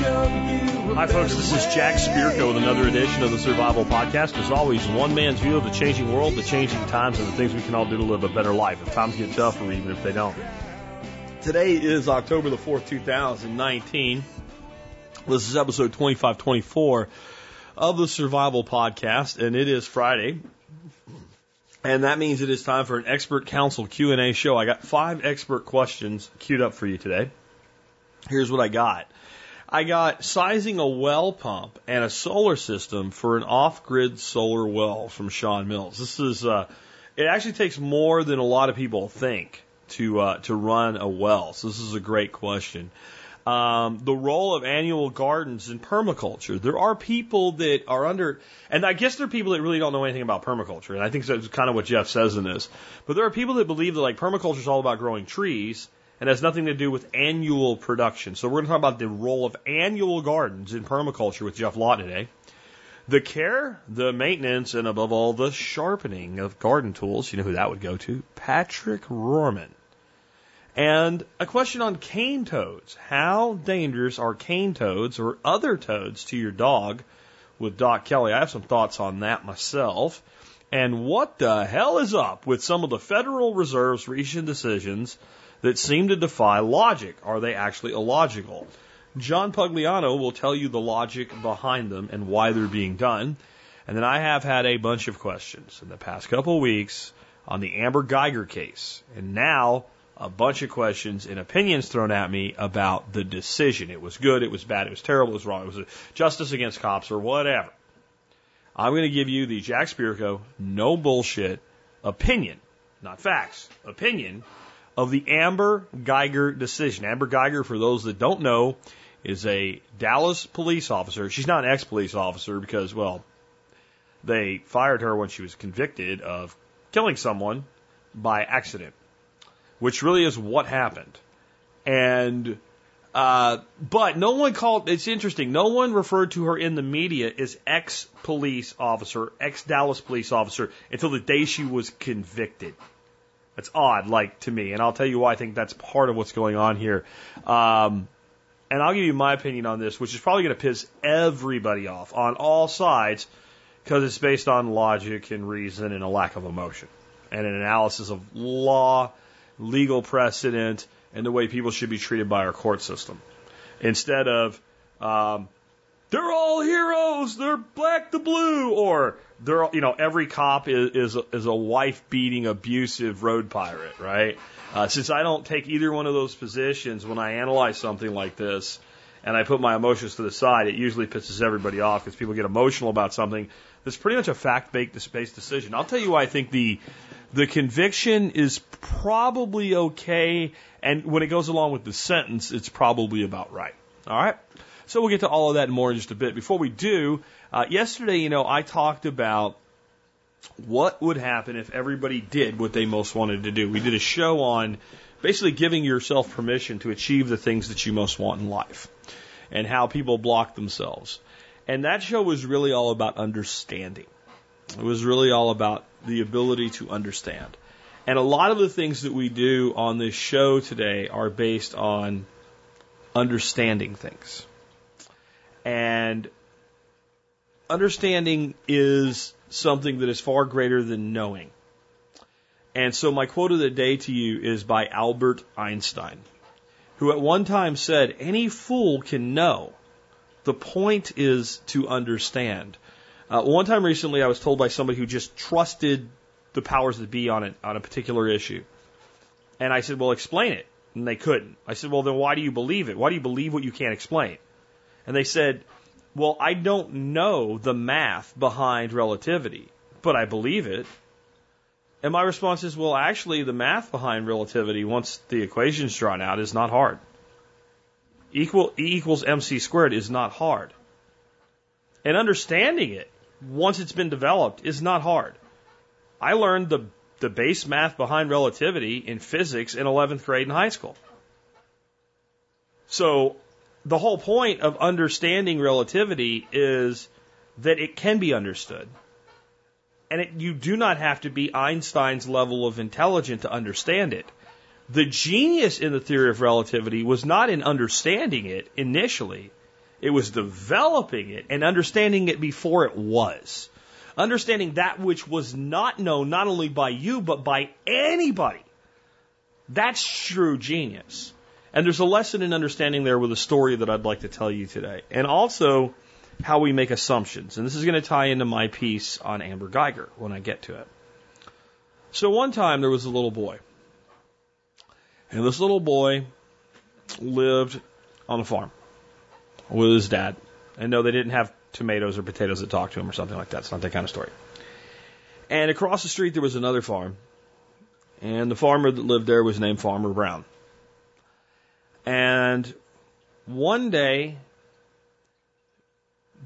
Hi, folks. This is Jack Spirko with another edition of the Survival Podcast. As always, one man's view of the changing world, the changing times, and the things we can all do to live a better life if times get tough or even if they don't. Today is October the 4th, 2019. This is episode 2524 of the Survival Podcast, and it is Friday. And that means it is time for an expert council Q&A show. I got five expert questions queued up for you today. Here's what I got. I got sizing a well pump and a solar system for an off-grid solar well from Sean Mills. This is uh, it actually takes more than a lot of people think to uh, to run a well. So this is a great question. Um, the role of annual gardens in permaculture. There are people that are under, and I guess there are people that really don't know anything about permaculture, and I think that's kind of what Geoff says in this. But there are people that believe that like permaculture is all about growing trees, and has nothing to do with annual production. So we're going to talk about the role of annual gardens in permaculture with Jeff Law today. The care, the maintenance, and above all, the sharpening of garden tools. You know who that would go to? Patrick Rohrman. And a question on cane toads. How dangerous are cane toads or other toads to your dog with Doc Kelly? I have some thoughts on that myself. And what the hell is up with some of the Federal Reserve's recent decisions that seem to defy logic. Are they actually illogical? John Pugliano will tell you the logic behind them and why they're being done. And then I have had a bunch of questions in the past couple of weeks on the Amber Guyger case. And now a bunch of questions and opinions thrown at me about the decision. It was good, it was bad, it was terrible, it was wrong, it was justice against cops or whatever. I'm going to give you the Jack Spirko, no bullshit opinion, not facts, opinion of the Amber Guyger decision. Amber Guyger, for those that don't know, is a Dallas police officer. She's not an ex police officer because, well, they fired her when she was convicted of killing someone by accident, which really is what happened. And, uh, but no one called, it's interesting, no one referred to her in the media as ex police officer, ex Dallas police officer until the day she was convicted. That's odd, like to me, and I'll tell you why I think that's part of what's going on here. Um, and I'll give you my opinion on this, which is probably going to piss everybody off on all sides because it's based on logic and reason and a lack of emotion and an analysis of law, legal precedent, and the way people should be treated by our court system. Instead of, um, they're all heroes, they're black the blue, or they're you know every cop is is a, is a wife beating abusive road pirate, right? Uh, since I don't take either one of those positions when I analyze something like this, and I put my emotions to the side, it usually pisses everybody off because people get emotional about something that's pretty much a fact-based decision. I'll tell you why I think the the conviction is probably okay, and when it goes along with the sentence, it's probably about right. All right. So we'll get to all of that and more in just a bit. Before we do, uh, yesterday, you know, I talked about what would happen if everybody did what they most wanted to do. We did a show on basically giving yourself permission to achieve the things that you most want in life and how people block themselves. And that show was really all about understanding. It was really all about the ability to understand. And a lot of the things that we do on this show today are based on understanding things. And understanding is something that is far greater than knowing. And so my quote of the day to you is by Albert Einstein, who at one time said, any fool can know. The point is to understand. Uh, one time recently, I was told by somebody who just trusted the powers that be on it, on a particular issue. And I said, well, explain it. And they couldn't. I said, well, then why do you believe it? Why do you believe what you can't explain? And they said, well, I don't know the math behind relativity, but I believe it. And my response is, well, actually, the math behind relativity, once the equation's drawn out, is not hard. Equal, E equals mc squared is not hard. And understanding it, once it's been developed, is not hard. I learned the, the base math behind relativity in physics in 11th grade in high school. So the whole point of understanding relativity is that it can be understood. And it, you do not have to be Einstein's level of intelligence to understand it. The genius in the theory of relativity was not in understanding it initially, It was developing it and understanding it before it was. Understanding that which was not known not only by you, but by anybody. That's true genius. And there's a lesson in understanding there with a story that I'd like to tell you today. And also how we make assumptions. And this is going to tie into my piece on Amber Guyger when I get to it. So one time there was a little boy. And this little boy lived on a farm with his dad. And no, they didn't have tomatoes or potatoes that talked to him or something like that. It's not that kind of story. And across the street there was another farm. And the farmer that lived there was named Farmer Brown. And one day,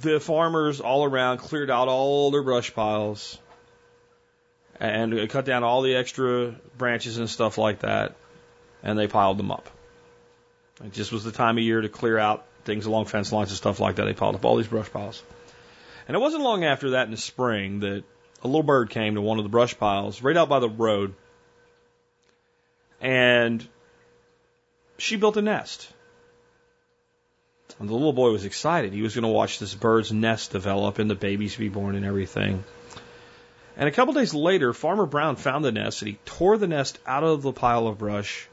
the farmers all around cleared out all their brush piles and cut down all the extra branches and stuff like that, and they piled them up. It just was the time of year to clear out things along fence lines and stuff like that. They piled up all these brush piles. And it wasn't long after that in the spring that a little bird came to one of the brush piles right out by the road. And she built a nest. And the little boy was excited. He was going to watch this bird's nest develop and the babies be born and everything. And a couple days later, Farmer Brown found the nest and he tore the nest out of the pile of brush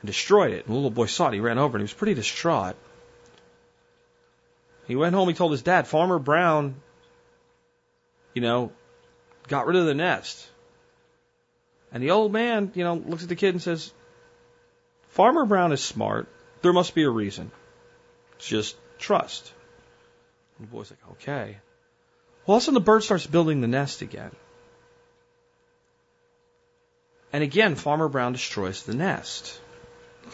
and destroyed it. And the little boy saw it. He ran over and he was pretty distraught. He went home. He told his dad, Farmer Brown, you know, got rid of the nest. And the old man, you know, looks at the kid and says, Farmer Brown is smart. There must be a reason. It's just trust. And the boy's like, okay. Well, all of a sudden the bird starts building the nest again. And again, Farmer Brown destroys the nest.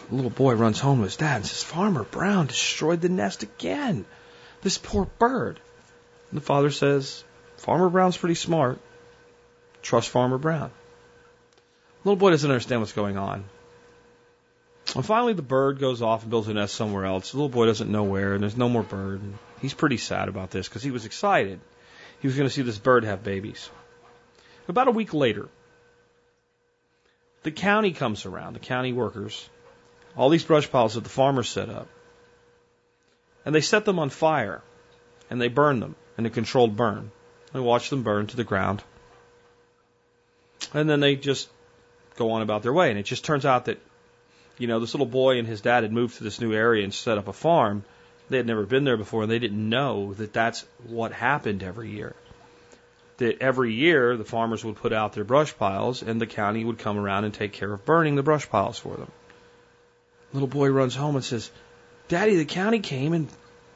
The little boy runs home to his dad and says, Farmer Brown destroyed the nest again. This poor bird. And the father says, Farmer Brown's pretty smart. Trust Farmer Brown. The little boy doesn't understand what's going on. And finally, the bird goes off and builds a nest somewhere else. The little boy doesn't know where, and there's no more bird. And he's pretty sad about this because he was excited. He was going to see this bird have babies. About a week later, the county comes around, the county workers, all these brush piles that the farmers set up, and they set them on fire, and they burn them in a controlled burn. They watch them burn to the ground, and then they just go on about their way. And it just turns out that you know, this little boy and his dad had moved to this new area and set up a farm. They had never been there before and they didn't know that that's what happened every year. That every year the farmers would put out their brush piles and the county would come around and take care of burning the brush piles for them. Little boy runs home and says, Daddy, the county came and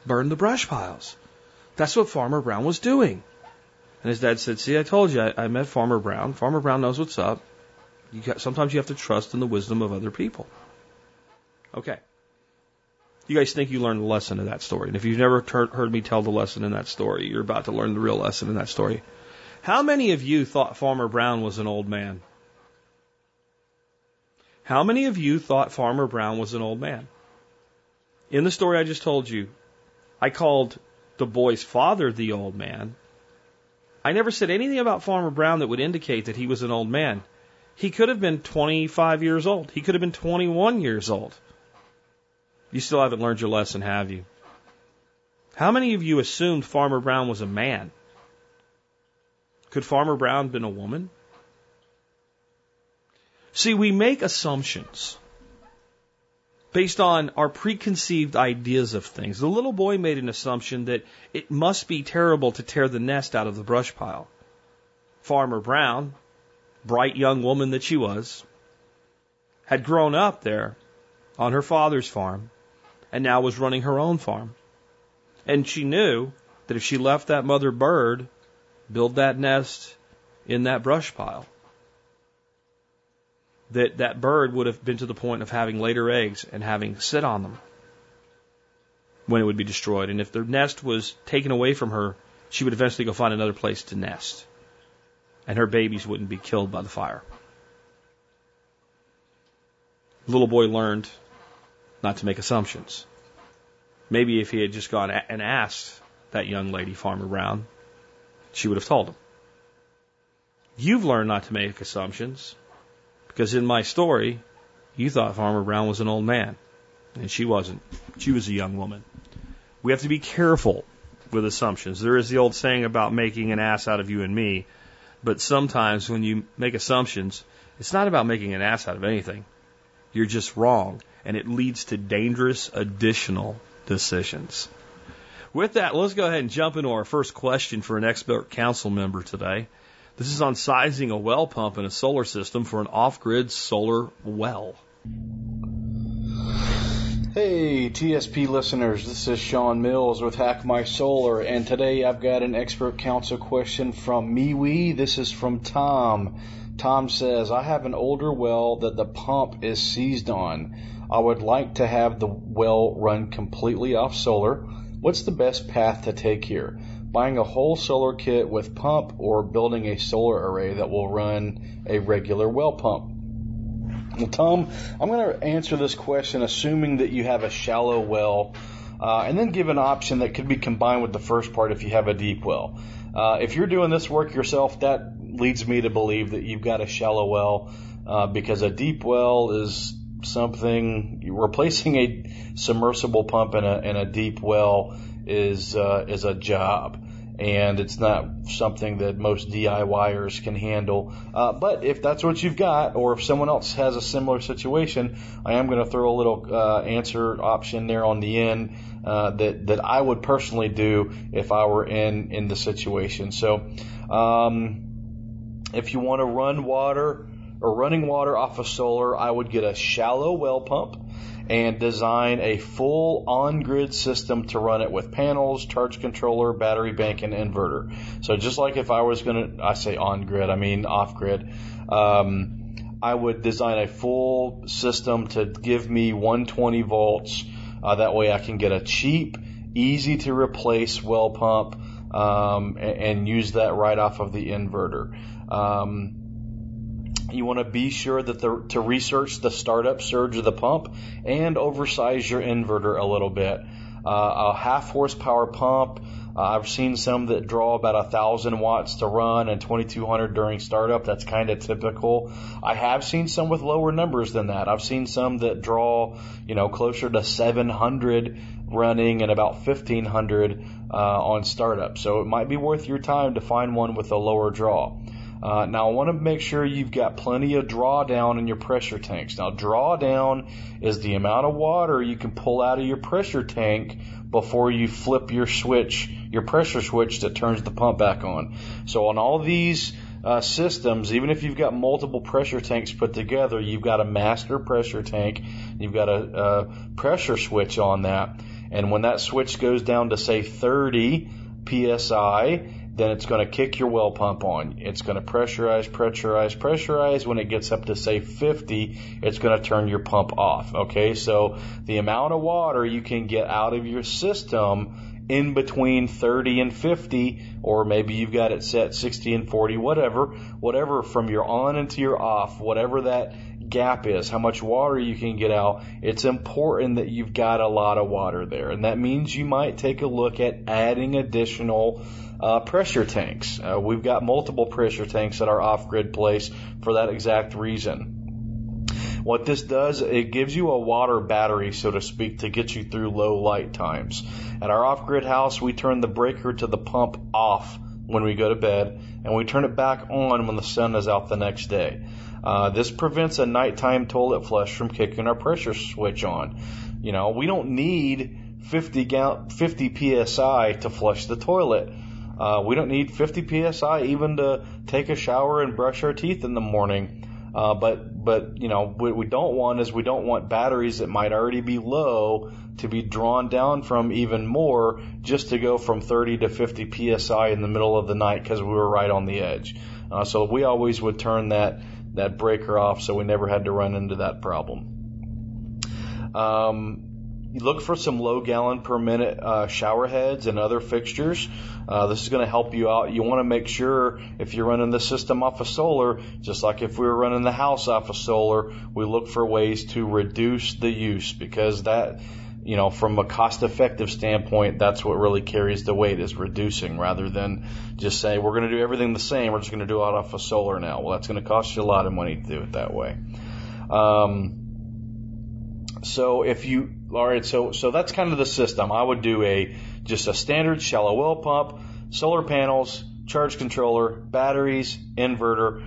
burned the brush piles. That's what Farmer Brown was doing. And his dad said, See, I told you, I, I met Farmer Brown. Farmer Brown knows what's up. You got, sometimes you have to trust in the wisdom of other people. Okay. You guys think you learned the lesson of that story. And if you've never heard me tell the lesson in that story, you're about to learn the real lesson in that story. How many of you thought Farmer Brown was an old man? How many of you thought Farmer Brown was an old man? In the story I just told you, I called the boy's father the old man. I never said anything about Farmer Brown that would indicate that he was an old man. He could have been 25 years old. He could have been 21 years old. You still haven't learned your lesson, have you? How many of you assumed Farmer Brown was a man? Could Farmer Brown have been a woman? See, we make assumptions based on our preconceived ideas of things. The little boy made an assumption that it must be terrible to tear the nest out of the brush pile. Farmer Brown, bright young woman that she was, had grown up there on her father's farm and now was running her own farm. And she knew that if she left that mother bird build that nest in that brush pile, that that bird would have been to the point of having laid her eggs and having sit on them when it would be destroyed. And if the nest was taken away from her, she would eventually go find another place to nest. And her babies wouldn't be killed by the fire. The little boy learned not to make assumptions. Maybe if he had just gone and asked that young lady, Farmer Brown, she would have told him. You've learned not to make assumptions because in my story, you thought Farmer Brown was an old man, and she wasn't. She was a young woman. We have to be careful with assumptions. There is the old saying about making an ass out of you and me, but sometimes when you make assumptions, it's not about making an ass out of anything. You're just wrong, and it leads to dangerous additional decisions. With that, let's go ahead and jump into our first question for an expert council member today. This is on sizing a well pump in a solar system for an off grid solar well. Hey, TSP listeners, this is Sean Mills with Hack My Solar, and today I've got an expert council question from MeWe. This is from Tom. Tom says, I have an older well that the pump is seized on. I would like to have the well run completely off solar. What's the best path to take here? Buying a whole solar kit with pump or building a solar array that will run a regular well pump? Well, Tom, I'm going to answer this question assuming that you have a shallow well, uh, and then give an option that could be combined with the first part if you have a deep well. Uh, if you're doing this work yourself, that leads me to believe that you've got a shallow well, uh, because a deep well is something replacing a submersible pump in a in a deep well is uh, is a job and it's not something that most DIYers can handle. Uh, but if that's what you've got, or if someone else has a similar situation, I am going to throw a little uh, answer option there on the end uh, that that I would personally do if I were in in the situation. So, um, if you want to run water or running water off of solar, I would get a shallow well pump and design a full on-grid system to run it with panels, charge controller, battery bank, and inverter. So just like if I was going to, I say on-grid, I mean off-grid. Um, I would design a full system to give me 120 volts. Uh, that way I can get a cheap, easy to replace well pump um, and, and, use that right off of the inverter. Um, you want to be sure that the, to research the startup surge of the pump and oversize your inverter a little bit. Uh, a half horsepower pump. Uh, I've seen some that draw about a thousand watts to run and 2200 during startup. That's kind of typical. I have seen some with lower numbers than that. I've seen some that draw, you know, closer to 700 running and about 1500 uh, on startup. So it might be worth your time to find one with a lower draw. Uh, now I want to make sure you've got plenty of drawdown in your pressure tanks. Now drawdown is the amount of water you can pull out of your pressure tank before you flip your switch, your pressure switch that turns the pump back on. So on all these uh, systems, even if you've got multiple pressure tanks put together, you've got a master pressure tank, you've got a, a pressure switch on that, and when that switch goes down to say 30 psi, then it's going to kick your well pump on. It's going to pressurize, pressurize, pressurize. When it gets up to say 50, it's going to turn your pump off. Okay, so the amount of water you can get out of your system in between 30 and 50, or maybe you've got it set 60 and 40, whatever, whatever from your on into your off, whatever that gap is, how much water you can get out, it's important that you've got a lot of water there. And that means you might take a look at adding additional uh, pressure tanks. Uh, we've got multiple pressure tanks at our off-grid place for that exact reason. What this does, it gives you a water battery, so to speak, to get you through low light times. At our off-grid house, we turn the breaker to the pump off when we go to bed, and we turn it back on when the sun is out the next day. Uh, this prevents a nighttime toilet flush from kicking our pressure switch on. You know, we don't need 50 gal- 50 psi to flush the toilet. Uh, we don't need 50 psi even to take a shower and brush our teeth in the morning. Uh, but but you know what we don't want is we don't want batteries that might already be low to be drawn down from even more just to go from 30 to 50 psi in the middle of the night because we were right on the edge. Uh, so we always would turn that that breaker off so we never had to run into that problem. Um, look for some low gallon per minute uh, shower heads and other fixtures. Uh, this is going to help you out. You want to make sure if you're running the system off of solar, just like if we were running the house off of solar, we look for ways to reduce the use because that, you know, from a cost effective standpoint, that's what really carries the weight is reducing rather than just say we're going to do everything the same. We're just going to do it off of solar now. Well, that's going to cost you a lot of money to do it that way. Um, so if you, all right, so so that's kind of the system. I would do a just a standard shallow well pump, solar panels, charge controller, batteries, inverter,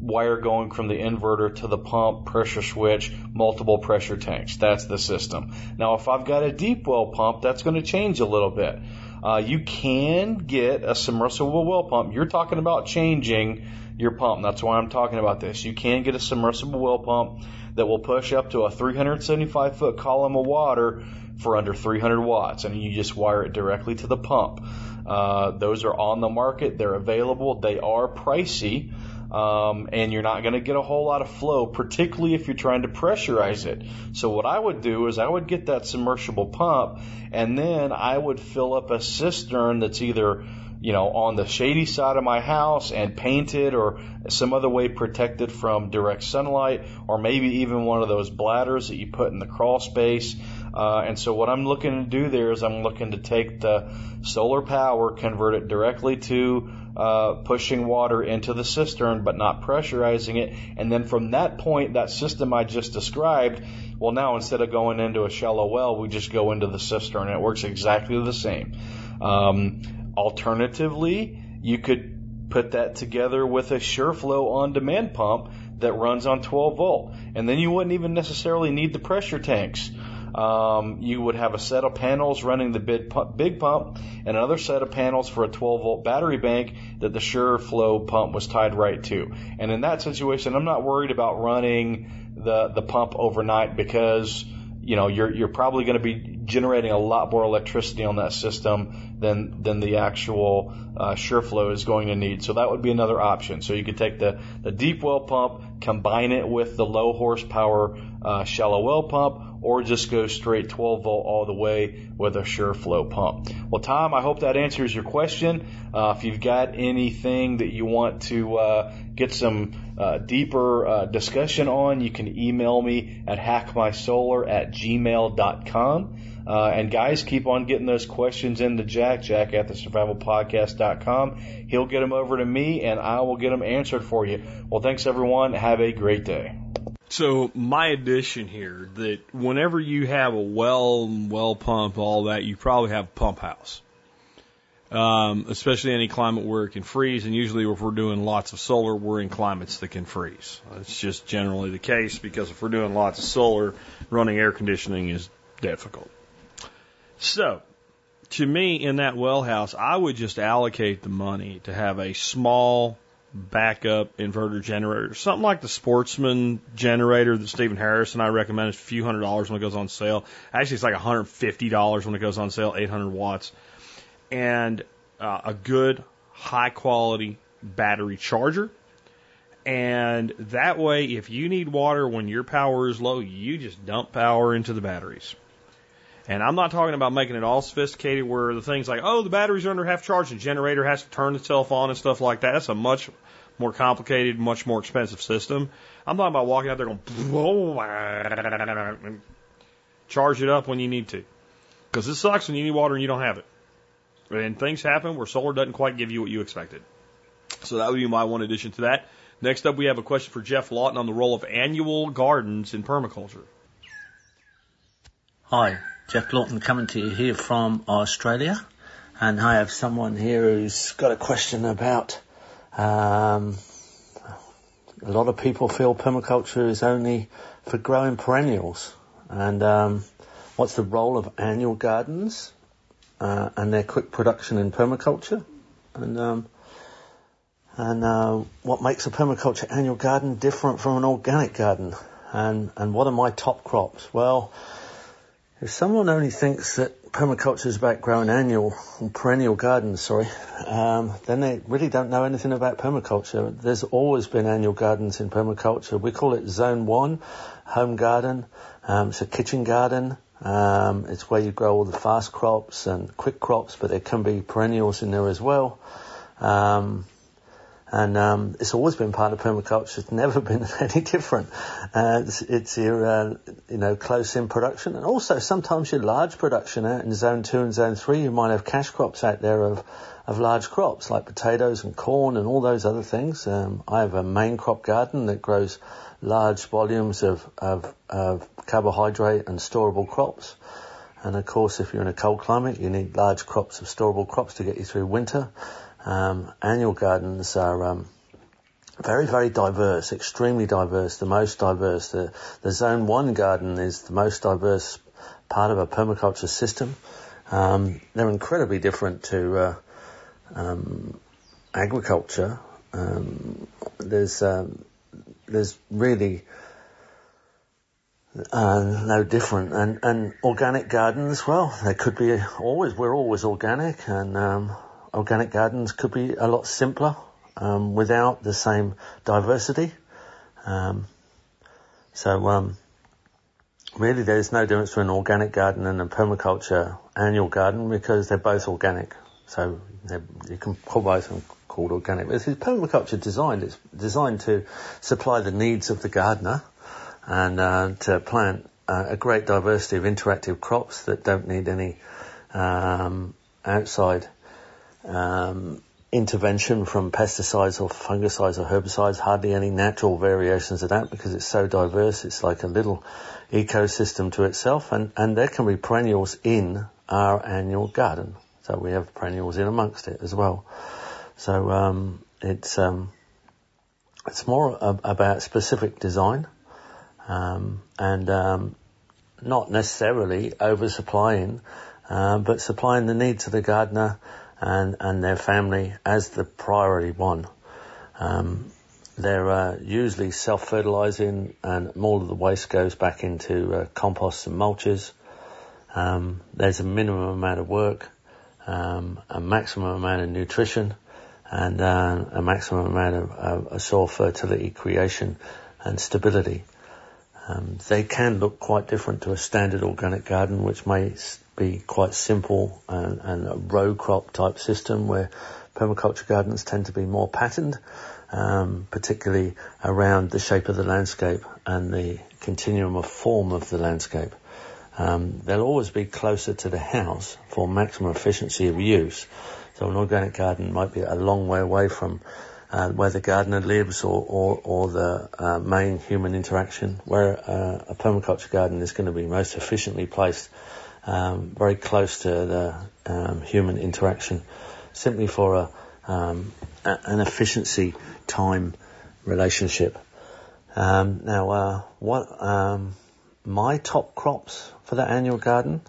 wire going from the inverter to the pump, pressure switch, multiple pressure tanks. That's the system. Now, if I've got a deep well pump, that's going to change a little bit. Uh, you can get a submersible well pump. You're talking about changing your pump. That's why I'm talking about this. You can get a submersible well pump that will push up to a 375 foot column of water for under 300 watts, and you just wire it directly to the pump. Uh, those are on the market. They're available. They are pricey um, and you're not going to get a whole lot of flow, particularly if you're trying to pressurize it. So what I would do is I would get that submersible pump, and then I would fill up a cistern that's either you know, on the shady side of my house and painted or some other way protected from direct sunlight, or maybe even one of those bladders that you put in the crawl space. Uh, and so what I'm looking to do there is I'm looking to take the solar power, convert it directly to uh, pushing water into the cistern, but not pressurizing it. And then from that point, that system I just described, well, now instead of going into a shallow well, we just go into the cistern. And it works exactly the same. Um, alternatively, you could put that together with a Shurflo on demand pump that runs on 12 volt. And then you wouldn't even necessarily need the pressure tanks. Um, you would have a set of panels running the big pump, big pump and another set of panels for a 12 volt battery bank that the Shurflo pump was tied right to. And in that situation, I'm not worried about running the, the pump overnight because you know you're you're probably going to be generating a lot more electricity on that system than than the actual uh, Shurflo is going to need. So that would be another option. So you could take the the deep well pump, combine it with the low horsepower uh, shallow well pump, or just go straight 12 volt all the way with a Shurflo pump. Well, Tom, I hope that answers your question. Uh, if you've got anything that you want to uh, get some uh, deeper uh, discussion on, you can email me at hackmysolar at gmail.com. Uh, and guys, keep on getting those questions into Jack, Jack at the survivalpodcast.com. He'll get them over to me and I will get them answered for you. Well, thanks everyone. Have a great day. So my addition here that whenever you have a well, well pump, all that, you probably have a pump house. Um, especially any climate where it can freeze, and usually if we're doing lots of solar, we're in climates that can freeze. It's just generally the case because if we're doing lots of solar, running air conditioning is difficult. So, to me, in that well house, I would just allocate the money to have a small backup inverter generator, something like the Sportsman generator that Steven Harris and I recommend. It's a few hundred dollars when it goes on sale. Actually, it's like $150 when it goes on sale, 800 watts, and uh, a good high quality battery charger. And that way, if you need water when your power is low, you just dump power into the batteries. And I'm not talking about making it all sophisticated where the thing's like, oh, the batteries are under half charge the generator has to turn itself on and stuff like that. That's a much more complicated, much more expensive system. I'm talking about walking out there going, charge it up when you need to. Because it sucks when you need water and you don't have it. And things happen where solar doesn't quite give you what you expected. So that would be my one addition to that. Next up, we have a question for Geoff Lawton on the role of annual gardens in permaculture. Hi, Geoff Lawton coming to you here from Australia, and I have someone here who's got a question about. Um, a lot of people feel permaculture is only for growing perennials, and um, what's the role of annual gardens uh, and their quick production in permaculture, and um, and uh, what makes a permaculture annual garden different from an organic garden, and and what are my top crops? Well if someone only thinks that permaculture is about growing annual or perennial gardens, sorry, um, then they really don't know anything about permaculture. There's always been annual gardens in permaculture. We call it Zone One, home garden. Um, it's a kitchen garden. Um, it's where you grow all the fast crops and quick crops, but there can be perennials in there as well. Um, and um, it's always been part of permaculture. It's never been any different. Uh, it's, it's, your uh, you know close in production, and also sometimes your large production out in zone two and zone three. You might have cash crops out there of of large crops like potatoes and corn and all those other things. Um, I have a main crop garden that grows large volumes of, of, of carbohydrate and storable crops. And of course, if you're in a cold climate, you need large crops of storable crops to get you through winter. Um, annual gardens are um, very, very diverse, extremely diverse, the most diverse. The, the Zone 1 garden is the most diverse part of a permaculture system. Um, they're incredibly different to uh, um, agriculture. Um, there's um, there's really uh, no different. And, and organic gardens, well, they could be always, we're always organic, and um, organic gardens could be a lot simpler um, without the same diversity. Um, so, um, really, there's no difference between an organic garden and a permaculture annual garden because they're both organic. So, you can call both them called organic. This is permaculture designed. It's designed to supply the needs of the gardener and uh, to plant uh, a great diversity of interactive crops that don't need any um, outside um, intervention from pesticides or fungicides or herbicides, hardly any natural variations of that because it's so diverse. It's like a little ecosystem to itself and, and there can be perennials in our annual garden. So we have perennials in amongst it as well. So um, it's um, it's more about specific design um, and um, not necessarily oversupplying, uh, but supplying the needs of the gardener and, and their family as the priority one. Um, they're uh, usually self-fertilizing and more of the waste goes back into uh, composts and mulches. Um, there's a minimum amount of work, um, a maximum amount of nutrition, and uh, a maximum amount of, of soil fertility creation and stability. Um, they can look quite different to a standard organic garden, which may be quite simple and, and, a row crop type system, where permaculture gardens tend to be more patterned, um, particularly around the shape of the landscape and the continuum of form of the landscape. Um, they'll always be closer to the house for maximum efficiency of use. So an organic garden might be a long way away from uh, where the gardener lives or, or, or the uh, main human interaction, where uh, a permaculture garden is going to be most efficiently placed um, very close to the um, human interaction, simply for a, um, a, an efficiency time relationship. Um, now, uh, what um, my top crops for the annual garden?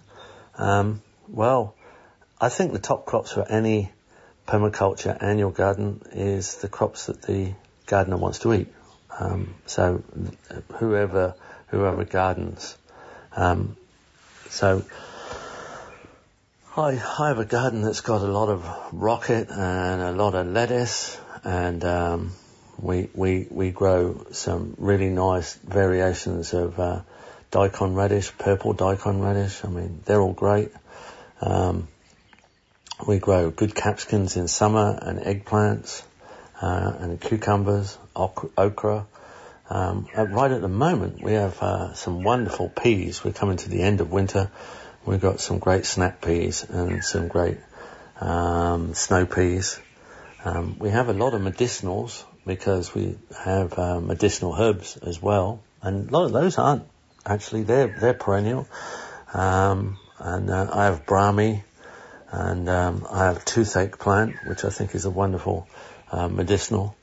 Um, well, I think the top crops for any permaculture annual garden is the crops that the gardener wants to eat. Um, so whoever whoever gardens. Um, so I, I have a garden that's got a lot of rocket and a lot of lettuce, and um, we we we grow some really nice variations of uh, daikon radish, purple daikon radish. I mean, they're all great. Um, we grow good capsicums in summer and eggplants uh, and cucumbers, okra. Um, right at the moment, we have uh, some wonderful peas. We're coming to the end of winter. We've got some great snap peas and some great um, snow peas. Um, we have a lot of medicinals because we have uh, medicinal herbs as well, and a lot of those aren't actually they're they're perennial. Um, and uh, I have brahmi, and um, I have toothache plant, which I think is a wonderful uh, medicinal,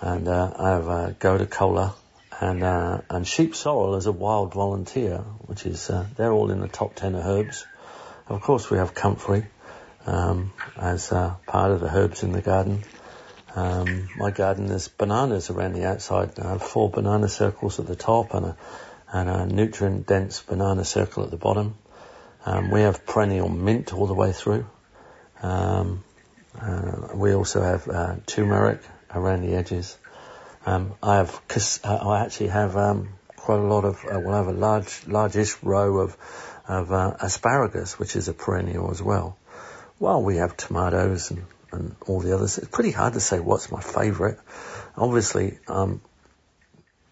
and uh, I have uh, gotu kola and uh, and sheep sorrel as a wild volunteer, which is uh, they're all in the top ten of herbs. Of course, we have comfrey um, as uh, part of the herbs in the garden. Um, my garden there's bananas around the outside. I have four banana circles at the top and a and a nutrient dense banana circle at the bottom. Um, we have perennial mint all the way through. Um, uh, we also have uh, turmeric around the edges. Um, I have, uh, I actually have um, quite a lot of. Uh, well, I have a large, largish row of of uh, asparagus, which is a perennial as well. Well, we have tomatoes and and all the others. It's pretty hard to say what's my favourite. Obviously, um,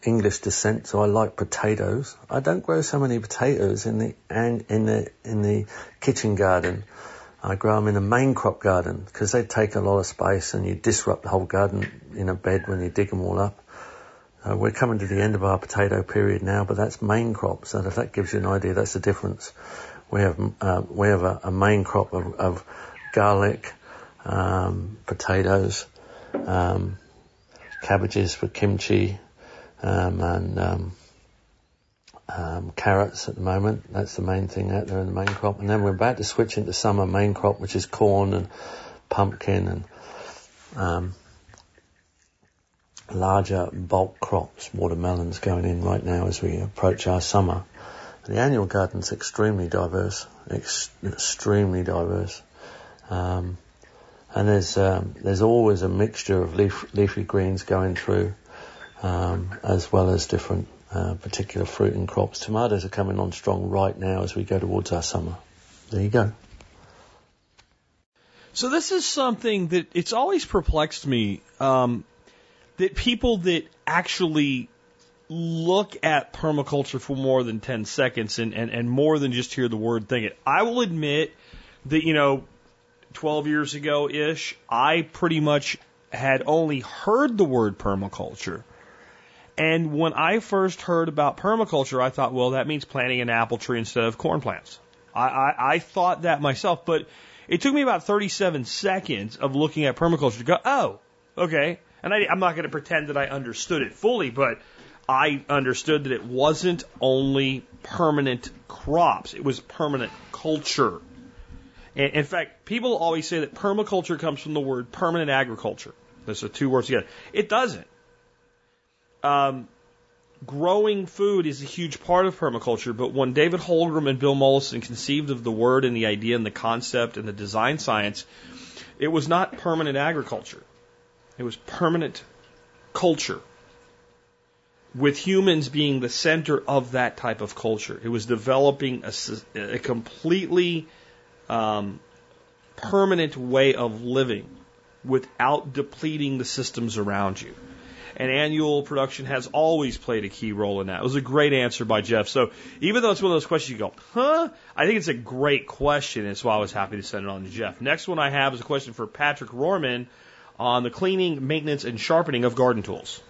English descent, so I like potatoes. I don't grow so many potatoes in the and in the in the kitchen garden. I grow them in the main crop garden because they take a lot of space and you disrupt the whole garden in a bed when you dig them all up. Uh, we're coming to the end of our potato period now, but that's main crop, so if that gives you an idea, that's the difference. We have uh, we have a, a, main crop of, of garlic, um, potatoes, um, cabbages for kimchi, um, and um, carrots at the moment. That's the main thing out there in the main crop. And then we're about to switch into summer main crop, which is corn and pumpkin and um, larger bulk crops, watermelons going in right now as we approach our summer. The annual garden's extremely diverse, ex- extremely diverse. Um, and there's um, there's always a mixture of leaf, leafy greens going through um, as well as different uh, particular fruit and crops. Tomatoes are coming on strong right now as we go towards our summer. There you go. So this is something that it's always perplexed me um, that people that actually look at permaculture for more than 10 seconds and, and, and more than just hear the word think it. I will admit that, you know, 12 years ago ish, I pretty much had only heard the word permaculture. And when I first heard about permaculture, I thought, well, that means planting an apple tree instead of corn plants. I, I, I thought that myself, but it took me about 37 seconds of looking at permaculture to go, oh, okay. And I, I'm not going to pretend that I understood it fully, but I understood that it wasn't only permanent crops, it was permanent culture. And in fact, people always say that permaculture comes from the word permanent agriculture. Those are two words together. It doesn't um, growing food is a huge part of permaculture, but when David Holmgren and Bill Mollison conceived of the word and the idea and the concept and the design science, it was not permanent agriculture. It was permanent culture. With humans being the center of that type of culture. It was developing a, a completely um, permanent way of living without depleting the systems around you and annual production has always played a key role in that. It was a great answer by Geoff. So even though it's one of those questions you go, huh? I think it's a great question. And so I was happy to send it on to Geoff. Next one I have is a question for Patrick Rorman on the cleaning, maintenance, and sharpening of garden tools.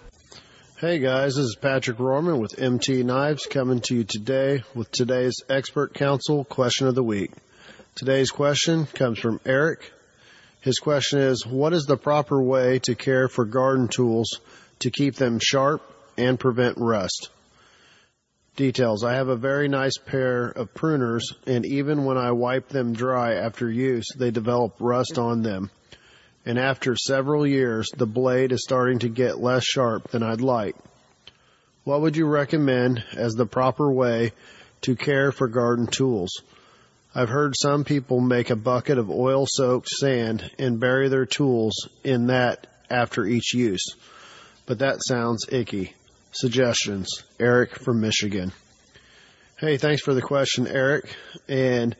Hey guys, this is Patrick Rorman with MT Knives coming to you today with today's expert council question of the week. Today's question comes from Eric. His question is, what is the proper way to care for garden tools to keep them sharp and prevent rust. Details. I have a very nice pair of pruners and even when I wipe them dry after use, they develop rust on them. And after several years, the blade is starting to get less sharp than I'd like. What would you recommend as the proper way to care for garden tools? I've heard some people make a bucket of oil soaked sand and bury their tools in that after each use but that sounds icky. Suggestions. Eric from Michigan. Hey, thanks for the question, Eric. And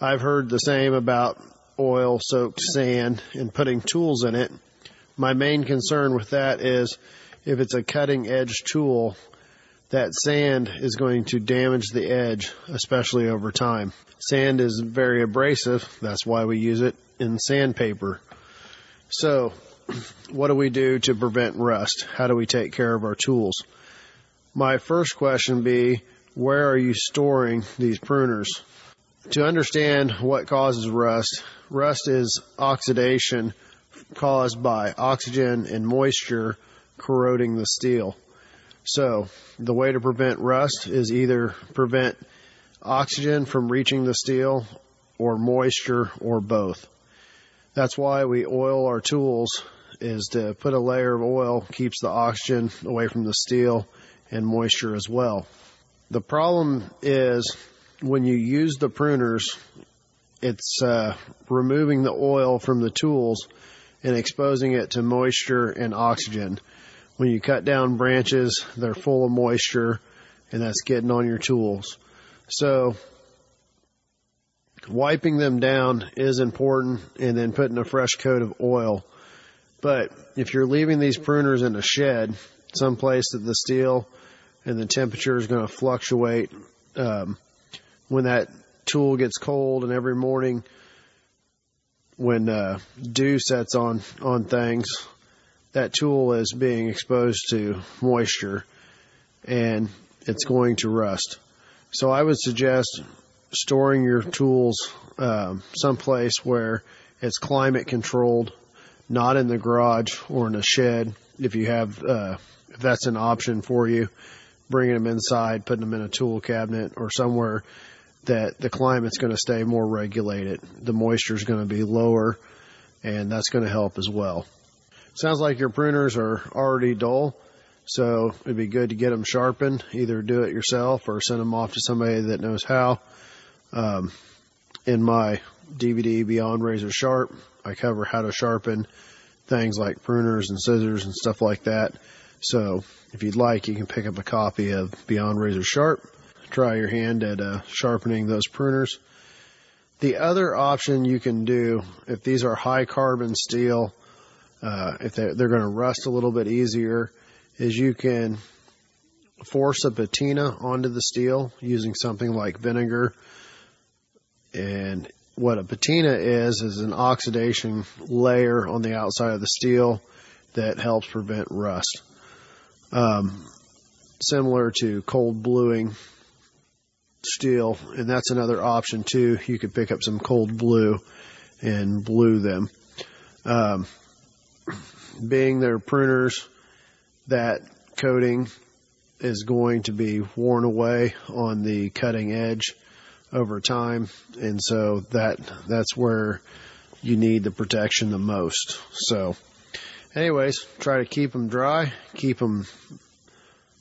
I've heard the same about oil soaked sand and putting tools in it. My main concern with that is if it's a cutting edge tool, that sand is going to damage the edge, especially over time. Sand is very abrasive. That's why we use it in sandpaper. So what do we do to prevent rust? How do we take care of our tools? My first question be, where are you storing these pruners? To understand what causes rust, rust is oxidation caused by oxygen and moisture corroding the steel. So, the way to prevent rust is either prevent oxygen from reaching the steel or moisture or both. That's why we oil our tools is to put a layer of oil keeps the oxygen away from the steel and moisture as well. The problem is when you use the pruners, it's uh, removing the oil from the tools and exposing it to moisture and oxygen. When you cut down branches, they're full of moisture and that's getting on your tools. So wiping them down is important and then putting a fresh coat of oil. But if you're leaving these pruners in a shed, someplace that the steel and the temperature is going to fluctuate, um, when that tool gets cold and every morning when uh, dew sets on on things, that tool is being exposed to moisture and it's going to rust. So I would suggest storing your tools um, someplace where it's climate controlled, not in the garage or in a shed. If you have, uh, if that's an option for you, bringing them inside, putting them in a tool cabinet or somewhere that the climate's going to stay more regulated. The moisture is going to be lower, and that's going to help as well. Sounds like your pruners are already dull. So it'd be good to get them sharpened. Either do it yourself or send them off to somebody that knows how. Um, in my DVD Beyond Razor Sharp, I cover how to sharpen things like pruners and scissors and stuff like that. So if you'd like, you can pick up a copy of Beyond Razor Sharp. Try your hand at uh, sharpening those pruners. The other option you can do, if these are high carbon steel, uh, if they're, they're going to rust a little bit easier, is you can force a patina onto the steel using something like vinegar. And what a patina is, is an oxidation layer on the outside of the steel that helps prevent rust. Um, similar to cold bluing steel, and that's another option too. You could pick up some cold blue and blue them. Um, being their pruners, that coating is going to be worn away on the cutting edge over time, and so that that's where you need the protection the most. So, anyways, try to keep them dry, keep them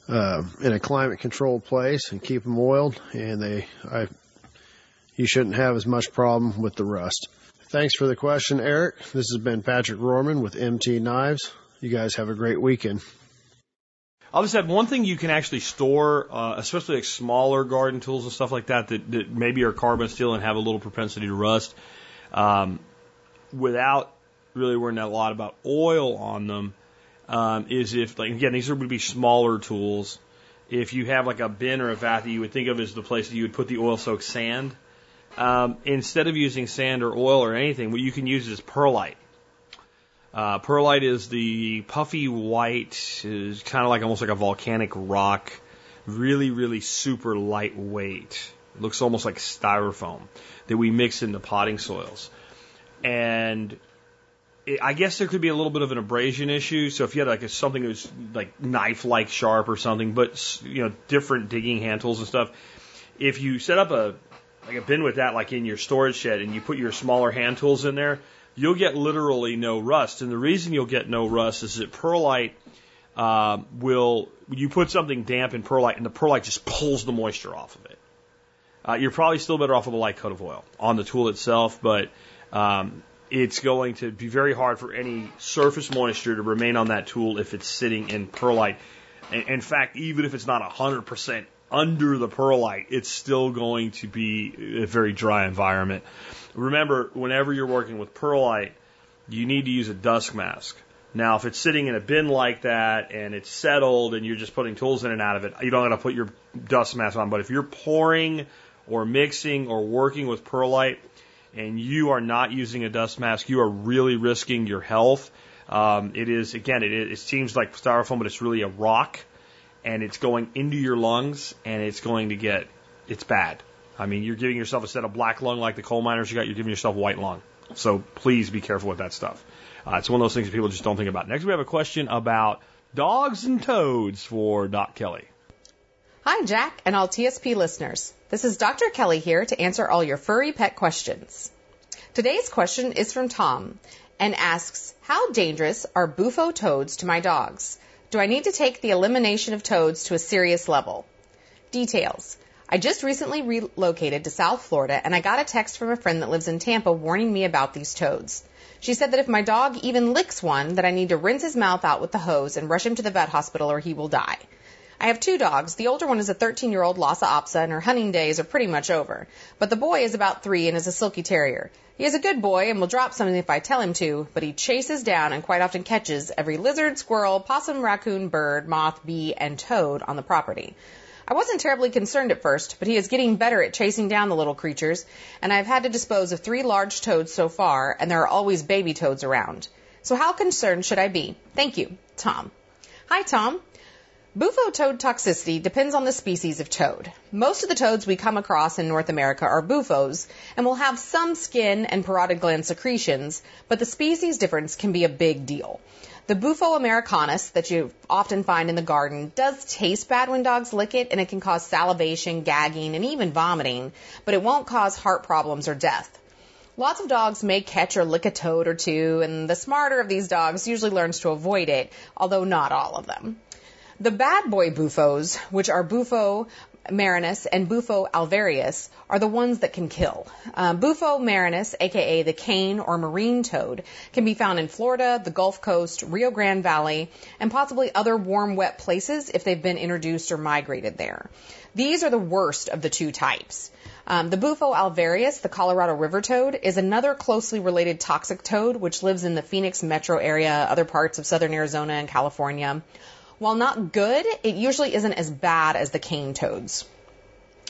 uh, in a climate controlled place, and keep them oiled, and they I you shouldn't have as much problem with the rust. Thanks for the question, Eric. This has been Patrick Roehrman with MT Knives. You guys have a great weekend. I'll just add one thing you can actually store, uh, especially like smaller garden tools and stuff like that, that, that maybe are carbon steel and have a little propensity to rust, um, without really worrying a lot about oil on them, um, is if, like, again, these would be smaller tools. If you have like a bin or a vat that you would think of as the place that you would put the oil soaked sand, um, instead of using sand or oil or anything, what you can use is perlite. Uh, perlite is the puffy white, is kind of like almost like a volcanic rock, really, really super lightweight. It looks almost like styrofoam that we mix into potting soils. And it, I guess there could be a little bit of an abrasion issue. So if you had like a, something that was like knife-like sharp or something, but you know different digging hand tools and stuff, if you set up a like a bin with that like in your storage shed and you put your smaller hand tools in there, you'll get literally no rust. And the reason you'll get no rust is that perlite uh, will, you put something damp in perlite and the perlite just pulls the moisture off of it. Uh, you're probably still better off with a light coat of oil on the tool itself, but um, it's going to be very hard for any surface moisture to remain on that tool if it's sitting in perlite. In fact, even if it's not 100% under the perlite, it's still going to be a very dry environment. Remember, whenever you're working with perlite, you need to use a dust mask. Now, if it's sitting in a bin like that and it's settled and you're just putting tools in and out of it, you don't have to put your dust mask on. But if you're pouring or mixing or working with perlite and you are not using a dust mask, you are really risking your health. Um, it is, again, it, it seems like styrofoam, but it's really a rock and it's going into your lungs and it's going to get, it's bad. I mean, you're giving yourself instead of black lung like the coal miners you got, you're giving yourself white lung. So please be careful with that stuff. Uh, it's one of those things that people just don't think about. Next, we have a question about dogs and toads for Doc Kelly. Hi, Jack and all TSP listeners. This is Dr. Kelly here to answer all your furry pet questions. Today's question is from Tom and asks, How dangerous are bufo toads to my dogs? Do I need to take the elimination of toads to a serious level? Details. I just recently relocated to South Florida and I got a text from a friend that lives in Tampa warning me about these toads. She said that if my dog even licks one, that I need to rinse his mouth out with the hose and rush him to the vet hospital or he will die. I have two dogs. The older one is a 13 year old Lhasa Apso and her hunting days are pretty much over. But the boy is about three and is a silky terrier. He is a good boy and will drop something if I tell him to, but he chases down and quite often catches every lizard, squirrel, possum, raccoon, bird, moth, bee, and toad on the property. I wasn't terribly concerned at first, but he is getting better at chasing down the little creatures, and I've had to dispose of three large toads so far, and there are always baby toads around. So how concerned should I be? Thank you, Tom. Hi, Tom. Bufo toad toxicity depends on the species of toad. Most of the toads we come across in North America are bufos and will have some skin and parotid gland secretions, but the species difference can be a big deal. The Bufo americanus that you often find in the garden does taste bad when dogs lick it and it can cause salivation, gagging, and even vomiting, but it won't cause heart problems or death. Lots of dogs may catch or lick a toad or two, and the smarter of these dogs usually learns to avoid it, although not all of them. The bad boy bufos, which are Bufo marinus and Bufo alvarius, are the ones that can kill. Uh, Bufo marinus, aka the cane or marine toad, can be found in Florida, the Gulf Coast, Rio Grande Valley, and possibly other warm, wet places if they've been introduced or migrated there. These are the worst of the two types. Um, the Bufo alvarius, the Colorado River toad, is another closely related toxic toad which lives in the Phoenix metro area, other parts of southern Arizona and California. While not good, it usually isn't as bad as the cane toads.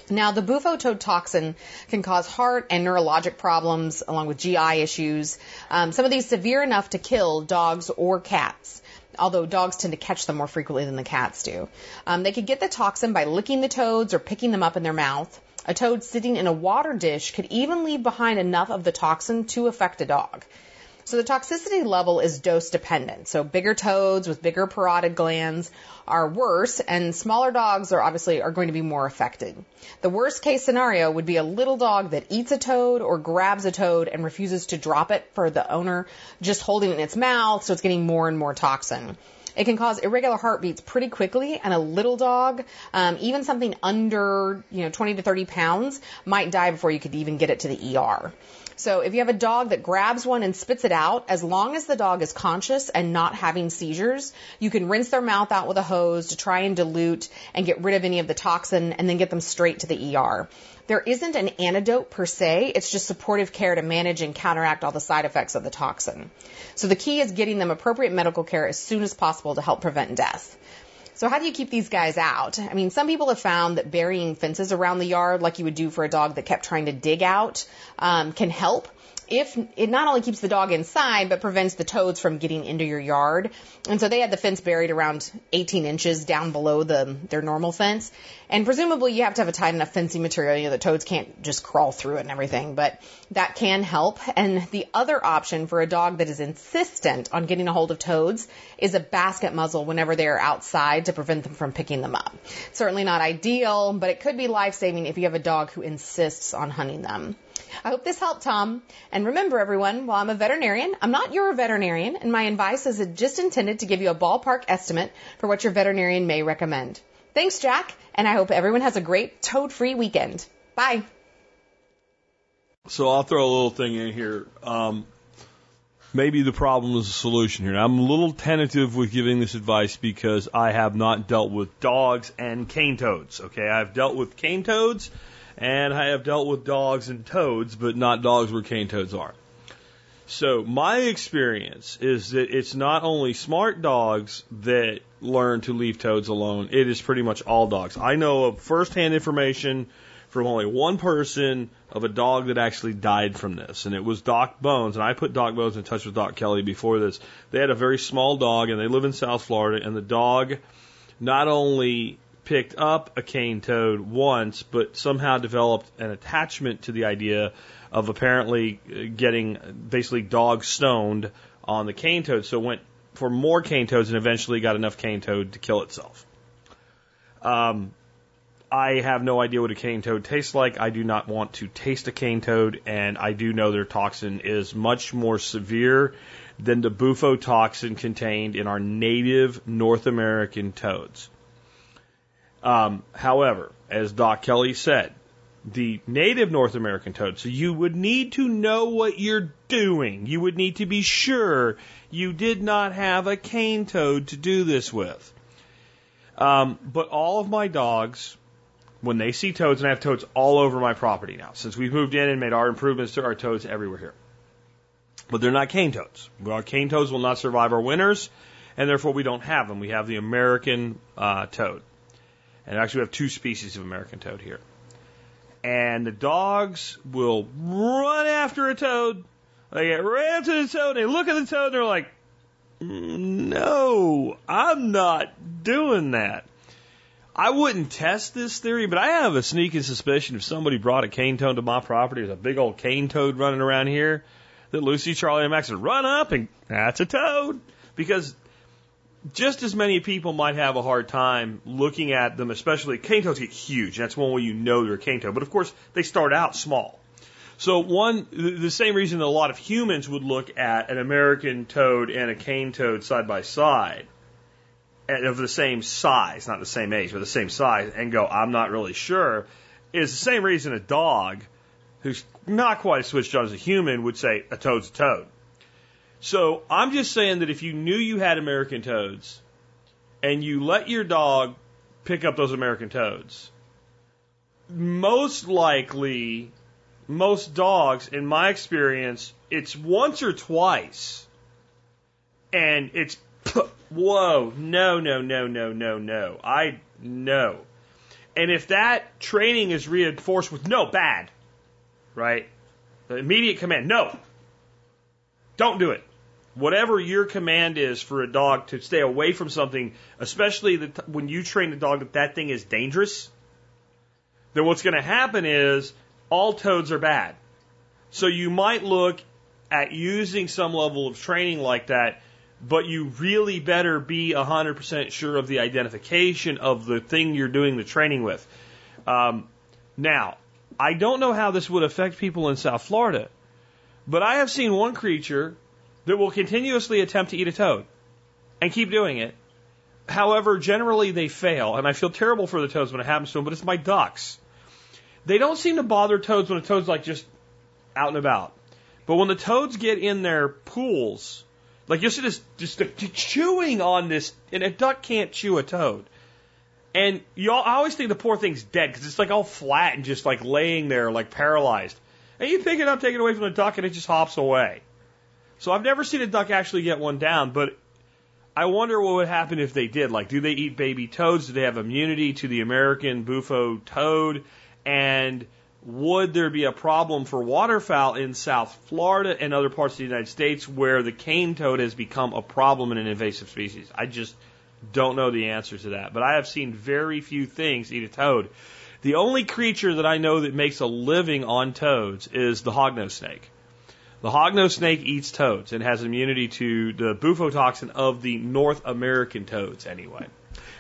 Now, the bufo toad toxin can cause heart and neurologic problems along with GI issues. Um, some of these severe enough to kill dogs or cats. Although dogs tend to catch them more frequently than the cats do. Um, they could get the toxin by licking the toads or picking them up in their mouth. A toad sitting in a water dish could even leave behind enough of the toxin to affect a dog. So the toxicity level is dose dependent. So bigger toads with bigger parotid glands are worse and smaller dogs are obviously are going to be more affected. The worst case scenario would be a little dog that eats a toad or grabs a toad and refuses to drop it for the owner just holding it in its mouth so it's getting more and more toxin. It can cause irregular heartbeats pretty quickly, and a little dog, um, even something under you know 20 to 30 pounds, might die before you could even get it to the ER. So if you have a dog that grabs one and spits it out, as long as the dog is conscious and not having seizures, you can rinse their mouth out with a hose to try and dilute and get rid of any of the toxin and then get them straight to the ER. There isn't an antidote per se, it's just supportive care to manage and counteract all the side effects of the toxin. So the key is getting them appropriate medical care as soon as possible to help prevent death. So how do you keep these guys out? I mean, some people have found that burying fences around the yard, like you would do for a dog that kept trying to dig out, um, can help if it not only keeps the dog inside, but prevents the toads from getting into your yard. And so they had the fence buried around 18 inches down below the their normal fence. And presumably you have to have a tight enough fencing material. You know, the toads can't just crawl through it and everything, but that can help. And the other option for a dog that is insistent on getting a hold of toads is a basket muzzle whenever they are outside to prevent them from picking them up. Certainly not ideal, but it could be life saving if you have a dog who insists on hunting them. I hope this helped, Tom. And remember, everyone, while I'm a veterinarian, I'm not your veterinarian, and my advice is just intended to give you a ballpark estimate for what your veterinarian may recommend. Thanks, Jack, and I hope everyone has a great toad free weekend. Bye. So I'll throw a little thing in here. Um, maybe the problem is the solution here. Now, I'm a little tentative with giving this advice because I have not dealt with dogs and cane toads. Okay, I've dealt with cane toads and I have dealt with dogs and toads, but not dogs where cane toads are. So my experience is that it's not only smart dogs that learn to leave toads alone, it is pretty much all dogs. I know of firsthand information from only one person of a dog that actually died from this, and it was Doc Bones. And I put Doc Bones in touch with Doc Kelly before this. They had a very small dog, and they live in South Florida, and the dog not only picked up a cane toad once, but somehow developed an attachment to the idea of apparently uh, getting basically dog stoned on the cane toad. So went for more cane toads and eventually got enough cane toad to kill itself. Um, I have no idea what a cane toad tastes like. I do not want to taste a cane toad, and I do know their toxin is much more severe than the bufotoxin contained in our native North American toads. Um, however, as Doc Kelly said, the native North American toad, so you would need to know what you're doing. You would need to be sure you did not have a cane toad to do this with. Um, but all of my dogs, when they see toads, and I have toads all over my property now, since we've moved in and made our improvements to our toads everywhere here. But they're not cane toads. Our cane toads will not survive our winters, and therefore we don't have them. We have the American uh, toad. And actually, we have two species of American toad here. And the dogs will run after a toad. They get right after the toad, they look at the toad, and they're like, no, I'm not doing that. I wouldn't test this theory, but I have a sneaking suspicion if somebody brought a cane toad to my property, there's a big old cane toad running around here, that Lucy, Charlie, and Max would run up and that's a toad. Because just as many people might have a hard time looking at them, especially cane toads get huge. That's one way you know they're cane toad. But of course, they start out small. So one, the same reason that a lot of humans would look at an American toad and a cane toad side by side, of the same size, not the same age, but the same size, and go, I'm not really sure, is the same reason a dog, who's not quite as switched on as a human, would say a toad's a toad. So I'm just saying that if you knew you had American toads, and you let your dog pick up those American toads, most likely most dogs, in my experience, it's once or twice. And it's, whoa, no, no, no, no, no, no. I, no. And if that training is reinforced with no, bad, right? The immediate command, no, don't do it. Whatever your command is for a dog to stay away from something, especially the, when you train a dog that that thing is dangerous, then what's going to happen is all toads are bad. So you might look at using some level of training like that, but you really better be 100% sure of the identification of the thing you're doing the training with. Um, now, I don't know how this would affect people in South Florida, but I have seen one creature that will continuously attempt to eat a toad and keep doing it. However, generally they fail, and I feel terrible for the toads when it happens to them, but it's my ducks. They don't seem to bother toads when a toad's like just out and about. But when the toads get in their pools, like you see this just chewing on this, and a duck can't chew a toad. And you all, I always think the poor thing's dead because it's like all flat and just like laying there like paralyzed. And you pick it up, take it away from the duck, and it just hops away. So I've never seen a duck actually get one down, but I wonder what would happen if they did. Like, do they eat baby toads? Do they have immunity to the American bufo toad? And would there be a problem for waterfowl in South Florida and other parts of the United States where the cane toad has become a problem in an invasive species? I just don't know the answer to that. But I have seen very few things eat a toad. The only creature that I know that makes a living on toads is the hognose snake. The hognose snake eats toads and has immunity to the bufotoxin of the North American toads, anyway.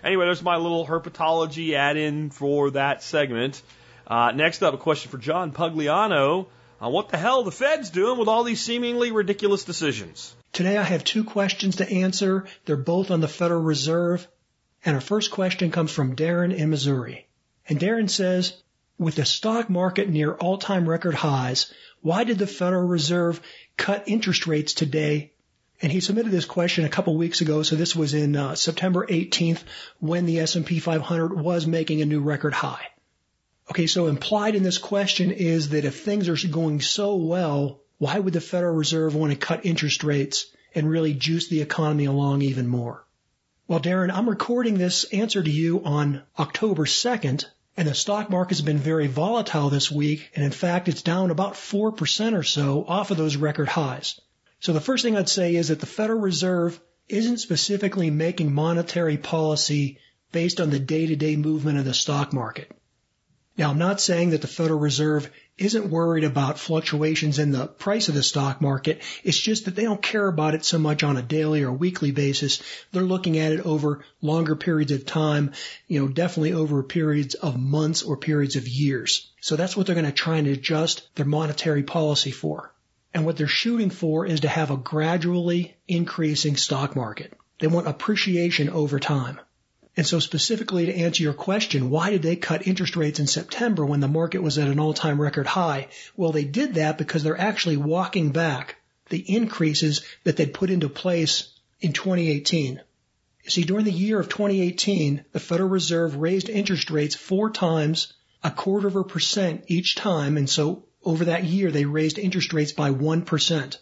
Anyway, there's my little herpetology add in for that segment. Uh, next up, a question for John Pugliano on what the hell the Fed's doing with all these seemingly ridiculous decisions. Today I have two questions to answer. They're both on the Federal Reserve. And our first question comes from Darren in Missouri. And Darren says, with the stock market near all-time record highs, why did the Federal Reserve cut interest rates today? And he submitted this question a couple weeks ago, so this was in uh, September 18th when the S&P 500 was making a new record high. Okay, so implied in this question is that if things are going so well, why would the Federal Reserve want to cut interest rates and really juice the economy along even more? Well, Darren, I'm recording this answer to you on October 2nd, and the stock market has been very volatile this week, and in fact, it's down about 4% or so off of those record highs. So the first thing I'd say is that the Federal Reserve isn't specifically making monetary policy based on the day-to-day movement of the stock market. Now, I'm not saying that the Federal Reserve isn't worried about fluctuations in the price of the stock market. It's just that they don't care about it so much on a daily or weekly basis. They're looking at it over longer periods of time, you know, definitely over periods of months or periods of years. So that's what they're going to try and adjust their monetary policy for. And what they're shooting for is to have a gradually increasing stock market. They want appreciation over time. And so specifically to answer your question, why did they cut interest rates in September when the market was at an all-time record high? Well, they did that because they're actually walking back the increases that they'd put into place in 2018. You see, during the year of 2018, the Federal Reserve raised interest rates four times, a quarter of a percent each time, and so over that year they raised interest rates by 1%.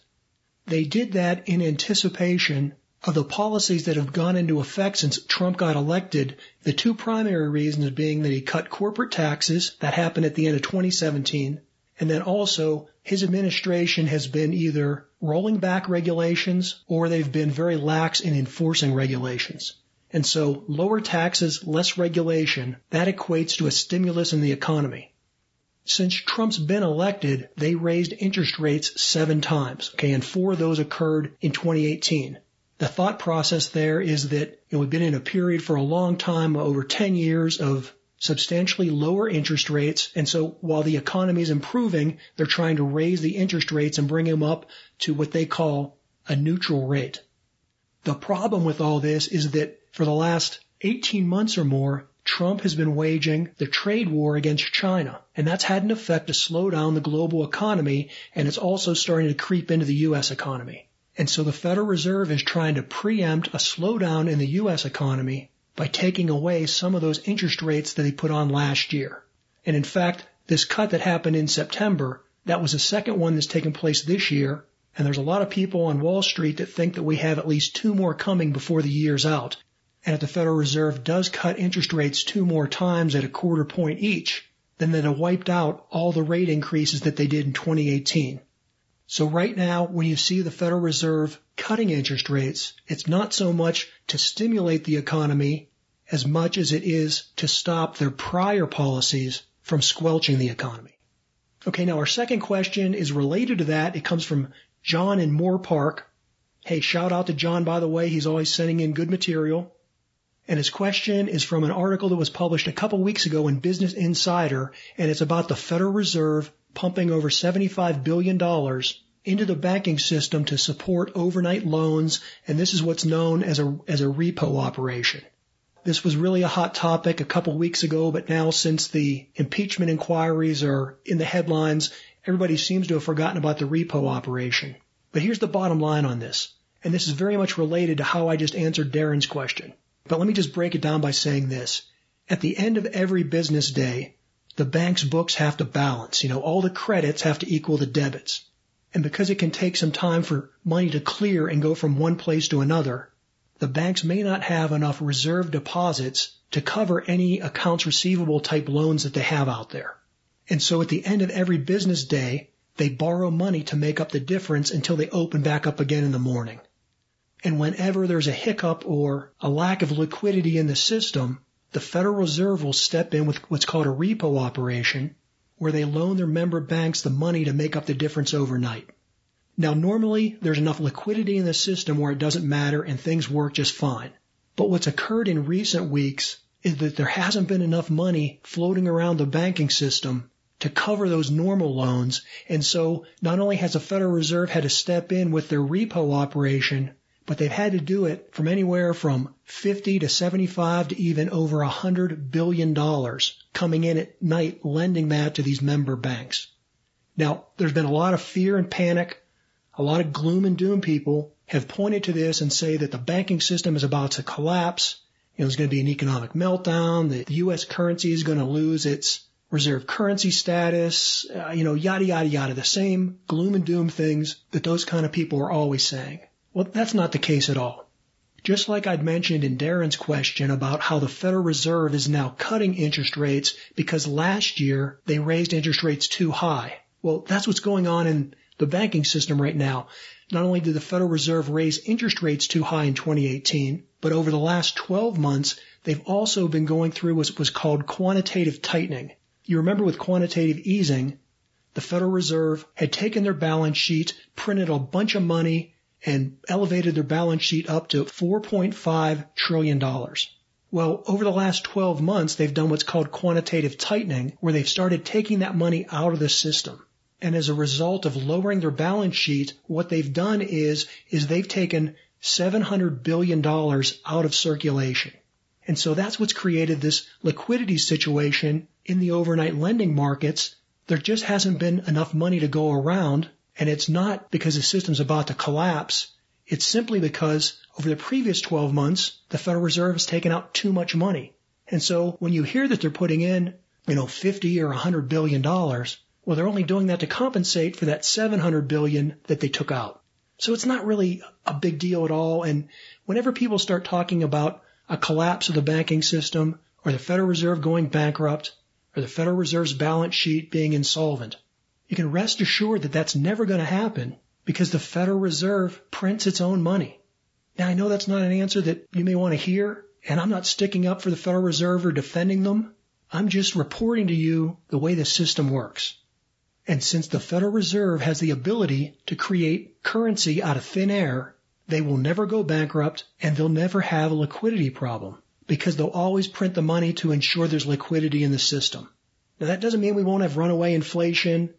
They did that in anticipation of the policies that have gone into effect since Trump got elected, the two primary reasons being that he cut corporate taxes, that happened at the end of 2017, and then also his administration has been either rolling back regulations or they've been very lax in enforcing regulations. And so lower taxes, less regulation, that equates to a stimulus in the economy. Since Trump's been elected, they raised interest rates seven times, okay, and four of those occurred in 2018. The thought process there is that you know, we've been in a period for a long time, over 10 years of substantially lower interest rates. And so while the economy is improving, they're trying to raise the interest rates and bring them up to what they call a neutral rate. The problem with all this is that for the last 18 months or more, Trump has been waging the trade war against China. And that's had an effect to slow down the global economy, and it's also starting to creep into the U.S. economy. And so the Federal Reserve is trying to preempt a slowdown in the U.S. economy by taking away some of those interest rates that they put on last year. And in fact, this cut that happened in September, that was the second one that's taken place this year. And there's a lot of people on Wall Street that think that we have at least two more coming before the year's out. And if the Federal Reserve does cut interest rates two more times at a quarter point each, then that have wiped out all the rate increases that they did in 2018. So right now, when you see the Federal Reserve cutting interest rates, it's not so much to stimulate the economy as much as it is to stop their prior policies from squelching the economy. Okay, now our second question is related to that. It comes from John in Moorpark. Hey, shout out to John, by the way. He's always sending in good material. And his question is from an article that was published a couple weeks ago in Business Insider, and it's about the Federal Reserve pumping over $75 billion into the banking system to support overnight loans, and this is what's known as a, as a repo operation. This was really a hot topic a couple weeks ago, but now since the impeachment inquiries are in the headlines, everybody seems to have forgotten about the repo operation. But here's the bottom line on this, and this is very much related to how I just answered Darren's question. But let me just break it down by saying this. At the end of every business day, the bank's books have to balance. You know, all the credits have to equal the debits. And because it can take some time for money to clear and go from one place to another, the banks may not have enough reserve deposits to cover any accounts receivable type loans that they have out there. And so at the end of every business day, they borrow money to make up the difference until they open back up again in the morning. And whenever there's a hiccup or a lack of liquidity in the system, the Federal Reserve will step in with what's called a repo operation, where they loan their member banks the money to make up the difference overnight. Now, normally there's enough liquidity in the system where it doesn't matter and things work just fine. But what's occurred in recent weeks is that there hasn't been enough money floating around the banking system to cover those normal loans. And so not only has the Federal Reserve had to step in with their repo operation, but they've had to do it from anywhere from 50 to 75 to even over 100 billion dollars coming in at night lending that to these member banks. Now, there's been a lot of fear and panic. A lot of gloom and doom people have pointed to this and say that the banking system is about to collapse. You know, there's going to be an economic meltdown. The, the U.S. currency is going to lose its reserve currency status, uh, you know, yada, yada, yada. The same gloom and doom things that those kind of people are always saying. Well, that's not the case at all. Just like I'd mentioned in Darren's question about how the Federal Reserve is now cutting interest rates because last year they raised interest rates too high. Well, that's what's going on in the banking system right now. Not only did the Federal Reserve raise interest rates too high in 2018, but over the last 12 months, they've also been going through what was called quantitative tightening. You remember with quantitative easing, the Federal Reserve had taken their balance sheet, printed a bunch of money, and elevated their balance sheet up to $4.5 trillion. Well, over the last 12 months, they've done what's called quantitative tightening, where they've started taking that money out of the system. And as a result of lowering their balance sheet, what they've done is, is they've taken $700 billion out of circulation. And so that's what's created this liquidity situation in the overnight lending markets. There just hasn't been enough money to go around and it's not because the system's about to collapse. It's simply because over the previous 12 months, the Federal Reserve has taken out too much money. And so when you hear that they're putting in, you know, 50 or 100 billion dollars, well, they're only doing that to compensate for that 700 billion that they took out. So it's not really a big deal at all. And whenever people start talking about a collapse of the banking system or the Federal Reserve going bankrupt or the Federal Reserve's balance sheet being insolvent, you can rest assured that that's never going to happen because the Federal Reserve prints its own money. Now I know that's not an answer that you may want to hear, and I'm not sticking up for the Federal Reserve or defending them. I'm just reporting to you the way the system works. And since the Federal Reserve has the ability to create currency out of thin air, they will never go bankrupt and they'll never have a liquidity problem because they'll always print the money to ensure there's liquidity in the system. Now that doesn't mean we won't have runaway inflation.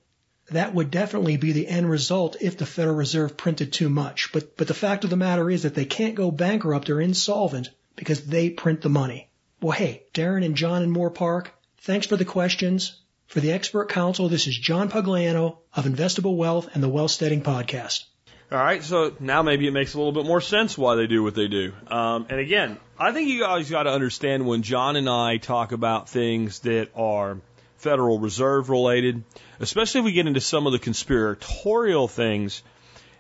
That would definitely be the end result if the Federal Reserve printed too much. But, but the fact of the matter is that they can't go bankrupt or insolvent because they print the money. Well, hey, Darren and John in Moorpark, thanks for the questions. For the expert council, this is John Pugliano of Investable Wealth and the Wealth Steading Podcast. All right, so now maybe it makes a little bit more sense why they do what they do. Um, and again, I think you guys got to understand when John and I talk about things that are Federal Reserve related, especially if we get into some of the conspiratorial things,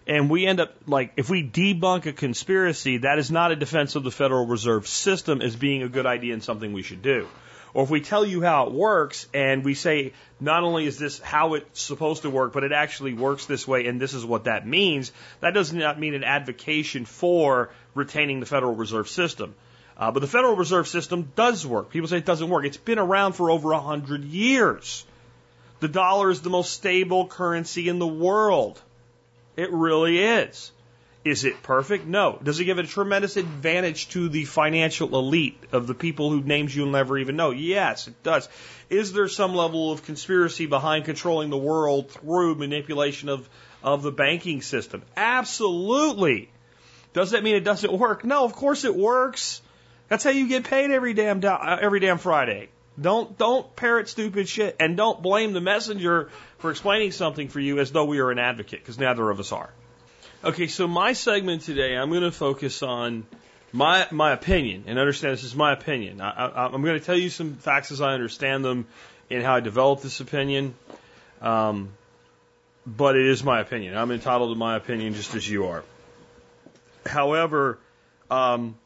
and we end up like if we debunk a conspiracy, that is not a defense of the Federal Reserve System as being a good idea and something we should do. Or if we tell you how it works and we say, not only is this how it's supposed to work, but it actually works this way and this is what that means, that does not mean an advocacy for retaining the Federal Reserve System. Uh, but the Federal Reserve System does work. People say it doesn't work. It's been around for over hundred years. The dollar is the most stable currency in the world. It really is. Is it perfect? No. Does it give a tremendous advantage to the financial elite of the people whose names you'll never even know? Yes, it does. Is there some level of conspiracy behind controlling the world through manipulation of, of the banking system? Absolutely. Does that mean it doesn't work? No, of course it works. That's how you get paid every damn uh, every damn Friday. Don't don't parrot stupid shit and don't blame the messenger for explaining something for you as though we are an advocate because neither of us are. Okay, so my segment today, I'm going to focus on my my opinion, and understand this is my opinion. I, I, I'm going to tell you some facts as I understand them and how I developed this opinion. Um, but it is my opinion. I'm entitled to my opinion just as you are. However, um,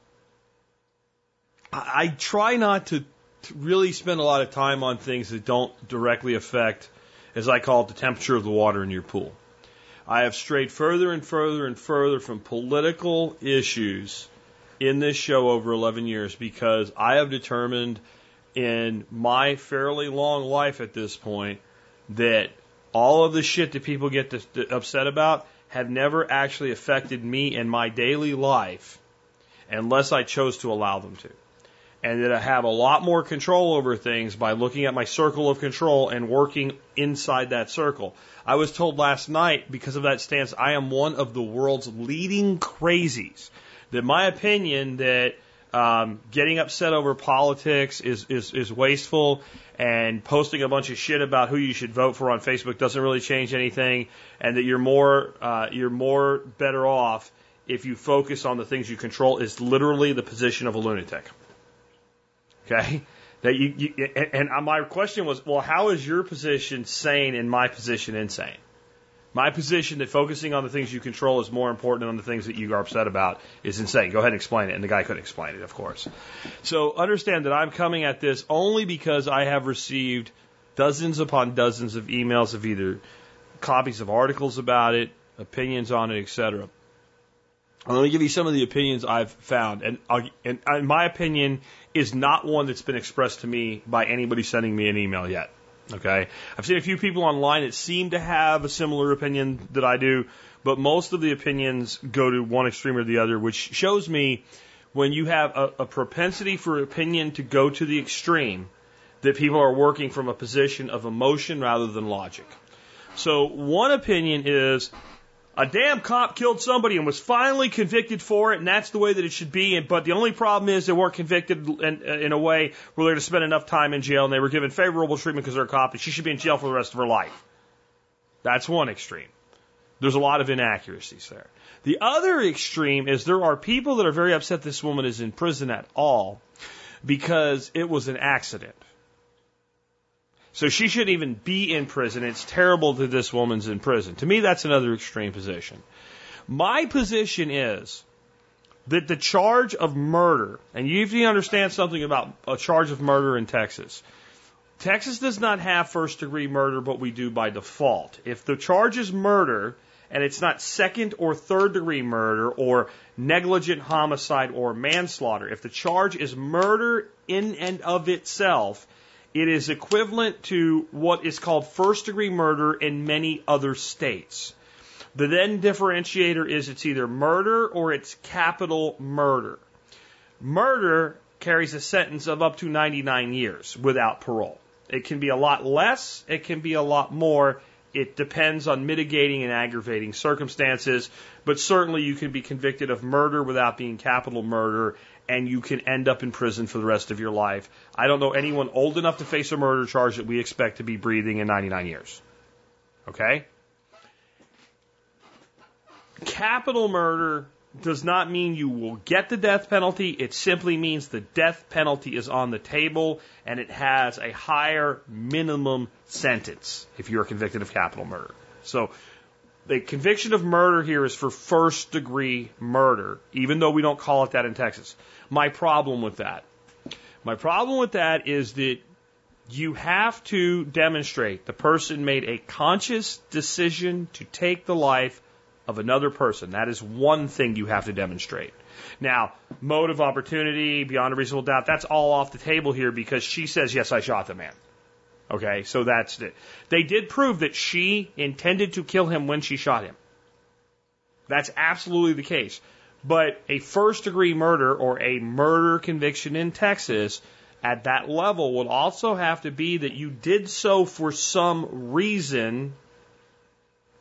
I, try not to, to really spend a lot of time on things that don't directly affect, as I call it, the temperature of the water in your pool. I have strayed further and further and further from political issues in this show over 11 years because I have determined in my fairly long life at this point that all of the shit that people get to, to upset about have never actually affected me in my daily life unless I chose to allow them to and that I have a lot more control over things by looking at my circle of control and working inside that circle. I was told last night, because of that stance, I am one of the world's leading crazies. That my opinion that um, getting upset over politics is, is, is wasteful and posting a bunch of shit about who you should vote for on Facebook doesn't really change anything, and that you're more uh, you're more better off if you focus on the things you control is literally the position of a lunatic. Okay? That you, you and my question was, well, how is your position sane and my position insane? My position that focusing on the things you control is more important than the things that you are upset about is insane. Go ahead and explain it. And the guy couldn't explain it, of course. So understand that I'm coming at this only because I have received dozens upon dozens of emails of either copies of articles about it, opinions on it, etc. Going to give you some of the opinions I've found, and, and in my opinion, is not one that's been expressed to me by anybody sending me an email yet. Okay. I've seen a few people online that seem to have a similar opinion that I do, but most of the opinions go to one extreme or the other, which shows me when you have a, a propensity for opinion to go to the extreme, that people are working from a position of emotion rather than logic. So one opinion is a damn cop killed somebody and was finally convicted for it, and that's the way that it should be. But the only problem is they weren't convicted in, in a way where they're to spend enough time in jail, and they were given favorable treatment because they're a cop, and she should be in jail for the rest of her life. That's one extreme. There's a lot of inaccuracies there. The other extreme is there are people that are very upset this woman is in prison at all because it was an accident. So she shouldn't even be in prison. It's terrible that this woman's in prison. To me, that's another extreme position. My position is that the charge of murder, and you have to understand something about a charge of murder in Texas. Texas does not have first degree murder, but we do by default. If the charge is murder and it's not second or third degree murder or negligent homicide or manslaughter, if the charge is murder in and of itself, it is equivalent to what is called first degree murder in many other states. The then differentiator is it's either murder or it's capital murder. Murder carries a sentence of up to 99 years without parole. It can be a lot less, it can be a lot more. It depends on mitigating and aggravating circumstances, but certainly you can be convicted of murder without being capital murder, and you can end up in prison for the rest of your life. I don't know anyone old enough to face a murder charge that we expect to be breathing in 99 years. Okay? Capital murder does not mean you will get the death penalty. It simply means the death penalty is on the table and it has a higher minimum sentence if you are convicted of capital murder. So the conviction of murder here is for first degree murder, even though we don't call it that in Texas. My problem with that. My problem with that is that you have to demonstrate the person made a conscious decision to take the life of another person. That is one thing you have to demonstrate. Now, mode of opportunity, beyond a reasonable doubt, that's all off the table here because she says, yes, I shot the man. Okay, so that's it. They did prove that she intended to kill him when she shot him. That's absolutely the case. But a first degree murder or a murder conviction in Texas at that level would also have to be that you did so for some reason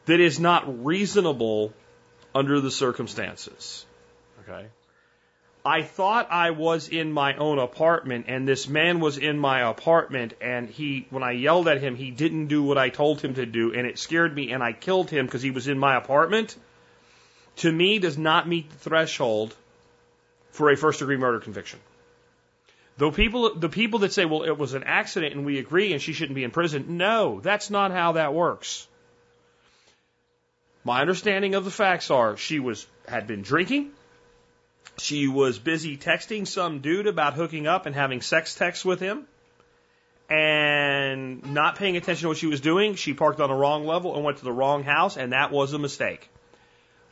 that is not reasonable under the circumstances. Okay. I thought I was in my own apartment and this man was in my apartment and he, when I yelled at him, he didn't do what I told him to do and it scared me and I killed him because he was in my apartment. To me does not meet the threshold for a first degree murder conviction. Though people, the people that say, well, it was an accident and we agree and she shouldn't be in prison. No, that's not how that works. My understanding of the facts are she was had been drinking. She was busy texting some dude about hooking up and having sex texts with him and not paying attention to what she was doing. She parked on the wrong level and went to the wrong house, and that was a mistake.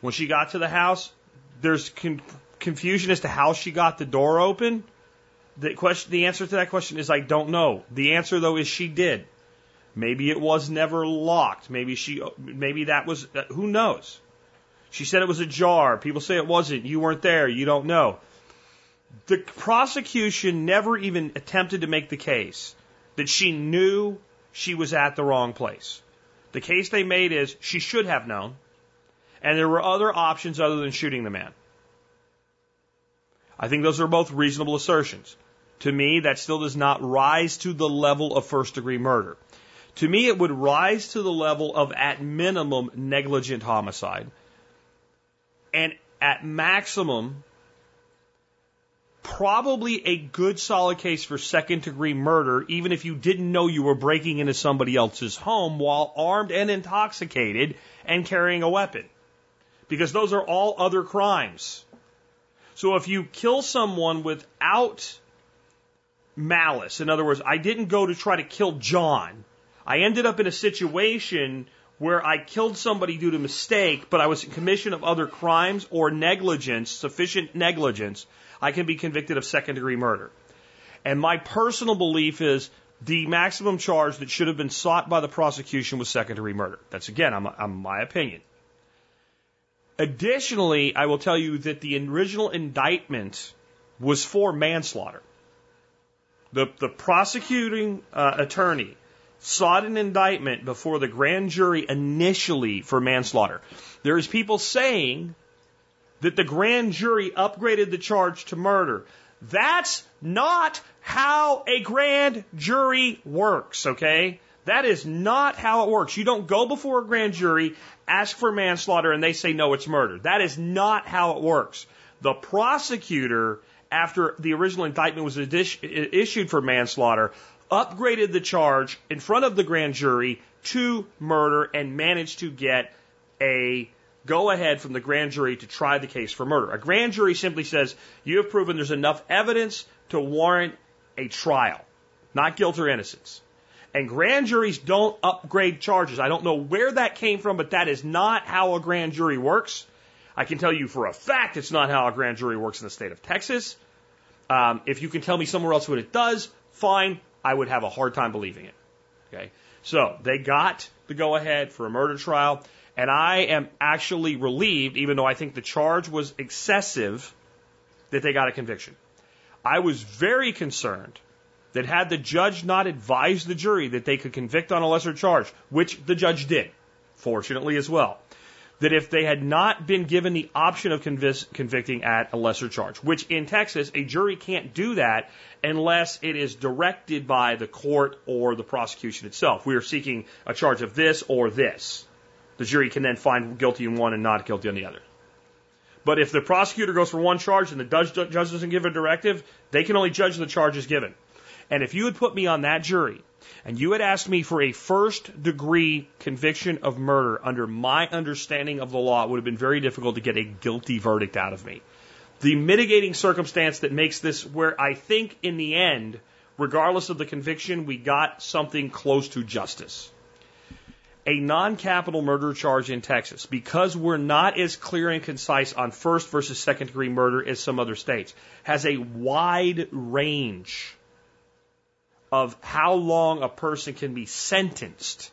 When she got to the house, there's con- confusion as to how she got the door open. The question, the answer to that question is I don't know. The answer though is she did. Maybe it was never locked. Maybe she, maybe that was, uh, who knows? She said it was a jar. People say it wasn't. You weren't there. You don't know. The prosecution never even attempted to make the case that she knew she was at the wrong place. The case they made is she should have known, and there were other options other than shooting the man. I think those are both reasonable assertions. To me, that still does not rise to the level of first degree murder. To me, it would rise to the level of, at minimum, negligent homicide. And at maximum, probably a good solid case for second degree murder, even if you didn't know you were breaking into somebody else's home while armed and intoxicated and carrying a weapon. Because those are all other crimes. So if you kill someone without malice, in other words, I didn't go to try to kill John, I ended up in a situation where I killed somebody due to mistake, but I was in commission of other crimes or negligence, sufficient negligence, I can be convicted of second degree murder. And my personal belief is the maximum charge that should have been sought by the prosecution was second degree murder. That's again, I'm, I'm my opinion. Additionally, I will tell you that the original indictment was for manslaughter. The, the prosecuting uh, attorney sought an indictment before the grand jury initially for manslaughter. There's people saying that the grand jury upgraded the charge to murder. That's not how a grand jury works, okay? That is not how it works. You don't go before a grand jury, ask for manslaughter, and they say, no, it's murder. That is not how it works. The prosecutor, after the original indictment was issued for manslaughter, upgraded the charge in front of the grand jury to murder and managed to get a go ahead from the grand jury to try the case for murder. A grand jury simply says, you have proven there's enough evidence to warrant a trial, not guilt or innocence. And grand juries don't upgrade charges. I don't know where that came from, but that is not how a grand jury works. I can tell you for a fact it's not how a grand jury works in the state of Texas. Um, if you can tell me somewhere else what it does, fine. I would have a hard time believing it. Okay. So they got the go ahead for a murder trial. And I am actually relieved, even though I think the charge was excessive, that they got a conviction. I was very concerned that had the judge not advised the jury that they could convict on a lesser charge, which the judge did, fortunately as well, that if they had not been given the option of convic- convicting at a lesser charge, which in Texas, a jury can't do that unless it is directed by the court or the prosecution itself. We are seeking a charge of this or this. The jury can then find guilty in one and not guilty on the other. But if the prosecutor goes for one charge and the judge, judge doesn't give a directive, they can only judge the charges given. And if you had put me on that jury and you had asked me for a first degree conviction of murder. Under my understanding of the law, it would have been very difficult to get a guilty verdict out of me. The mitigating circumstance that makes this where I think in the end, regardless of the conviction, we got something close to justice. A non capital murder charge in Texas, because we're not as clear and concise on first versus second degree murder as some other states, has a wide range of how long a person can be sentenced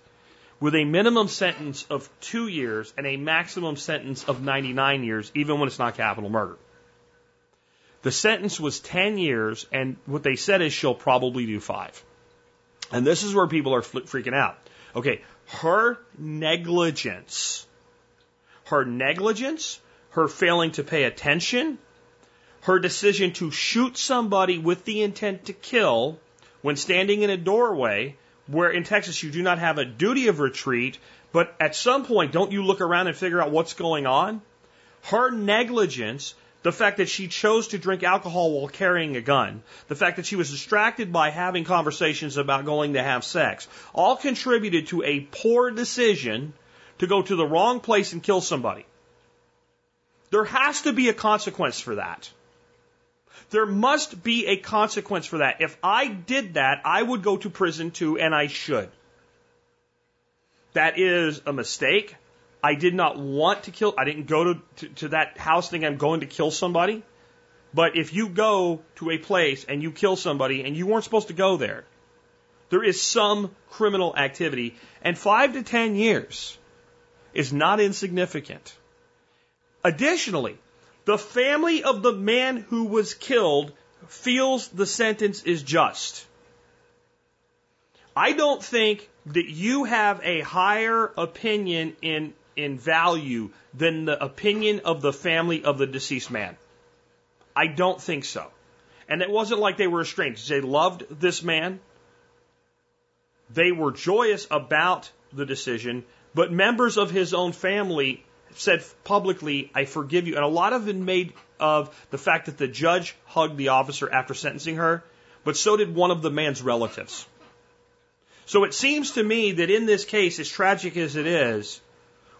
with a minimum sentence of two years and a maximum sentence of 99 years, even when it's not capital murder. The sentence was 10 years, and what they said is she'll probably do five. And this is where people are freaking out. Okay, her negligence, her negligence, her failing to pay attention, her decision to shoot somebody with the intent to kill when standing in a doorway, where in Texas you do not have a duty of retreat, but at some point, don't you look around and figure out what's going on? Her negligence the fact that she chose to drink alcohol while carrying a gun, the fact that she was distracted by having conversations about going to have sex, all contributed to a poor decision to go to the wrong place and kill somebody. There has to be a consequence for that. There must be a consequence for that. If I did that, I would go to prison too, and I should. That is a mistake. I did not want to kill, I didn't go to, to, to that house thinking I'm going to kill somebody. But if you go to a place and you kill somebody and you weren't supposed to go there, there is some criminal activity. And five to ten years is not insignificant. Additionally, the family of the man who was killed feels the sentence is just. I don't think that you have a higher opinion in in value than the opinion of the family of the deceased man. I don't think so. And it wasn't like they were estranged. They loved this man. They were joyous about the decision, but members of his own family said publicly, I forgive you. And a lot of it made of the fact that the judge hugged the officer after sentencing her, but so did one of the man's relatives. So it seems to me that in this case, as tragic as it is,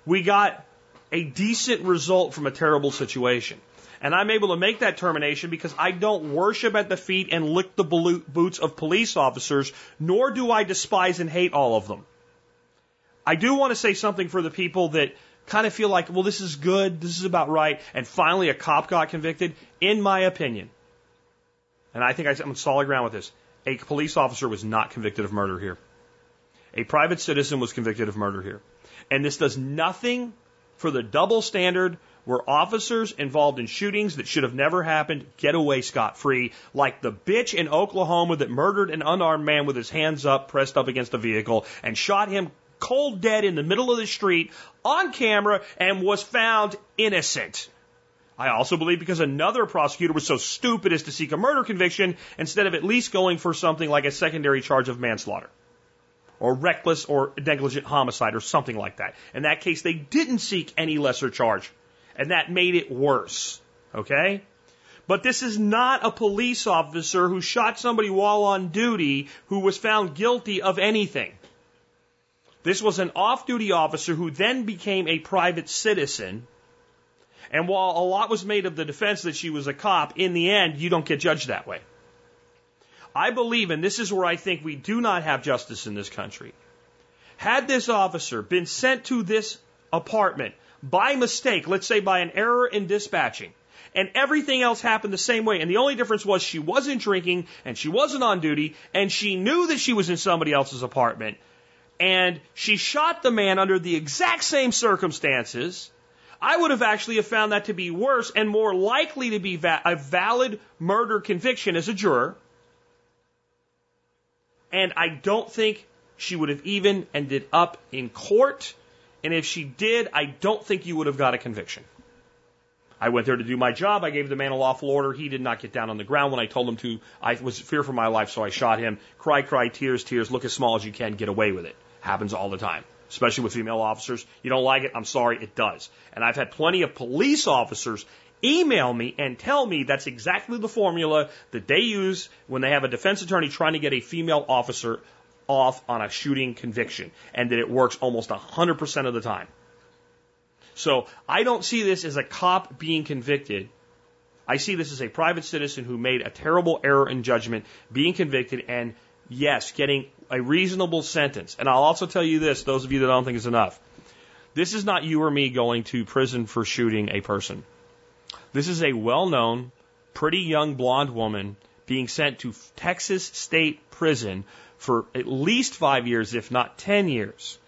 we got a decent result from a terrible situation. And I'm able to make that termination because I don't worship at the feet and lick the boots of police officers, nor do I despise and hate all of them. I do want to say something for the people that kind of feel like, well, this is good, this is about right, and finally a cop got convicted. In my opinion, and I think I'm on solid ground with this, a police officer was not convicted of murder here. A private citizen was convicted of murder here. And this does nothing for the double standard where officers involved in shootings that should have never happened get away scot free, like the bitch in Oklahoma that murdered an unarmed man with his hands up, pressed up against a vehicle, and shot him cold dead in the middle of the street on camera and was found innocent. I also believe because another prosecutor was so stupid as to seek a murder conviction instead of at least going for something like a secondary charge of manslaughter or reckless or negligent homicide or something like that. In that case, they didn't seek any lesser charge. And that made it worse. Okay? But this is not a police officer who shot somebody while on duty who was found guilty of anything. This was an off duty officer who then became a private citizen. And while a lot was made of the defense that she was a cop, in the end, you don't get judged that way. I believe, and this is where I think we do not have justice in this country. Had this officer been sent to this apartment by mistake, let's say by an error in dispatching, and everything else happened the same way, and the only difference was she wasn't drinking and she wasn't on duty and she knew that she was in somebody else's apartment, and she shot the man under the exact same circumstances, I would have actually have found that to be worse and more likely to be va- a valid murder conviction as a juror. And I don't think she would have even ended up in court. And if she did, I don't think you would have got a conviction. I went there to do my job. I gave the man a lawful order. He did not get down on the ground when I told him to. I was fear for my life, so I shot him. Cry, cry, tears, tears. Look as small as you can. Get away with it. Happens all the time, especially with female officers. You don't like it? I'm sorry, it does. And I've had plenty of police officers email me and tell me that's exactly the formula that they use when they have a defense attorney trying to get a female officer off on a shooting conviction, and that it works almost 100% of the time. So I don't see this as a cop being convicted. I see this as a private citizen who made a terrible error in judgment being convicted and yes, getting a reasonable sentence. And I'll also tell you this, those of you that don't think it's enough. This is not you or me going to prison for shooting a person. This is a well known, pretty young blonde woman being sent to Texas State Prison for at least five years, if not ten years,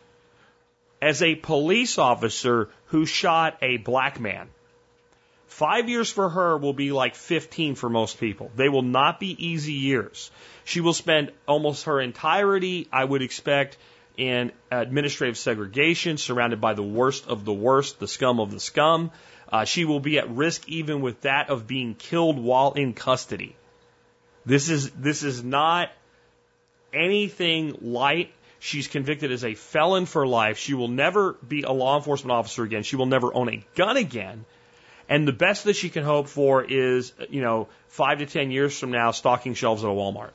as a police officer who shot a black man. Five years for her will be like 15 for most people. They will not be easy years. She will spend almost her entirety, I would expect, in administrative segregation, surrounded by the worst of the worst, the scum of the scum. Uh, she will be at risk even with that of being killed while in custody. This is this is not anything light. She's convicted as a felon for life. She will never be a law enforcement officer again. She will never own a gun again. And the best that she can hope for is, you know, five to ten years from now, stocking shelves at a Walmart.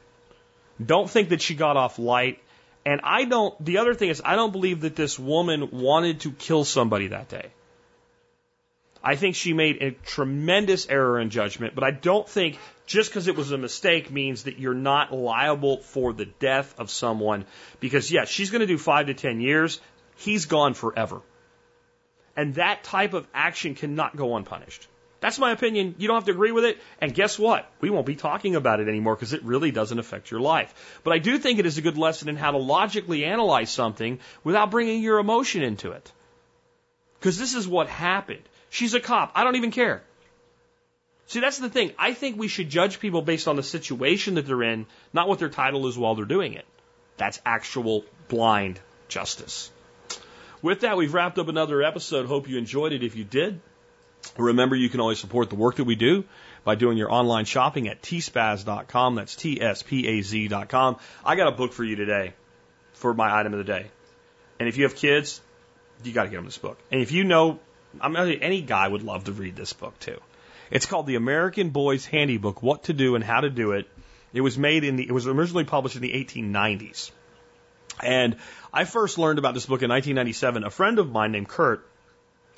Don't think that she got off light. And I don't, the other thing is, I don't believe that this woman wanted to kill somebody that day. I think she made a tremendous error in judgment, but I don't think just because it was a mistake means that you're not liable for the death of someone. Because, yes, she's going to do five to ten years. He's gone forever. And that type of action cannot go unpunished. That's my opinion. You don't have to agree with it. And guess what? We won't be talking about it anymore because it really doesn't affect your life. But I do think it is a good lesson in how to logically analyze something without bringing your emotion into it. Because this is what happened. She's a cop. I don't even care. See, that's the thing. I think we should judge people based on the situation that they're in, not what their title is while they're doing it. That's actual blind justice. With that, we've wrapped up another episode. Hope you enjoyed it. If you did, Remember, you can always support the work that we do by doing your online shopping at tspaz.com. That's T-S-P-A-Z.com. I got a book for you today for my item of the day. And if you have kids, you got to get them this book. And if you know, I'm any guy would love to read this book too. It's called The American Boy's Handy Book: What to Do and How to Do It. It was made in the, it was originally published in the 1890s. And I first learned about this book in 1997. A friend of mine named Kurt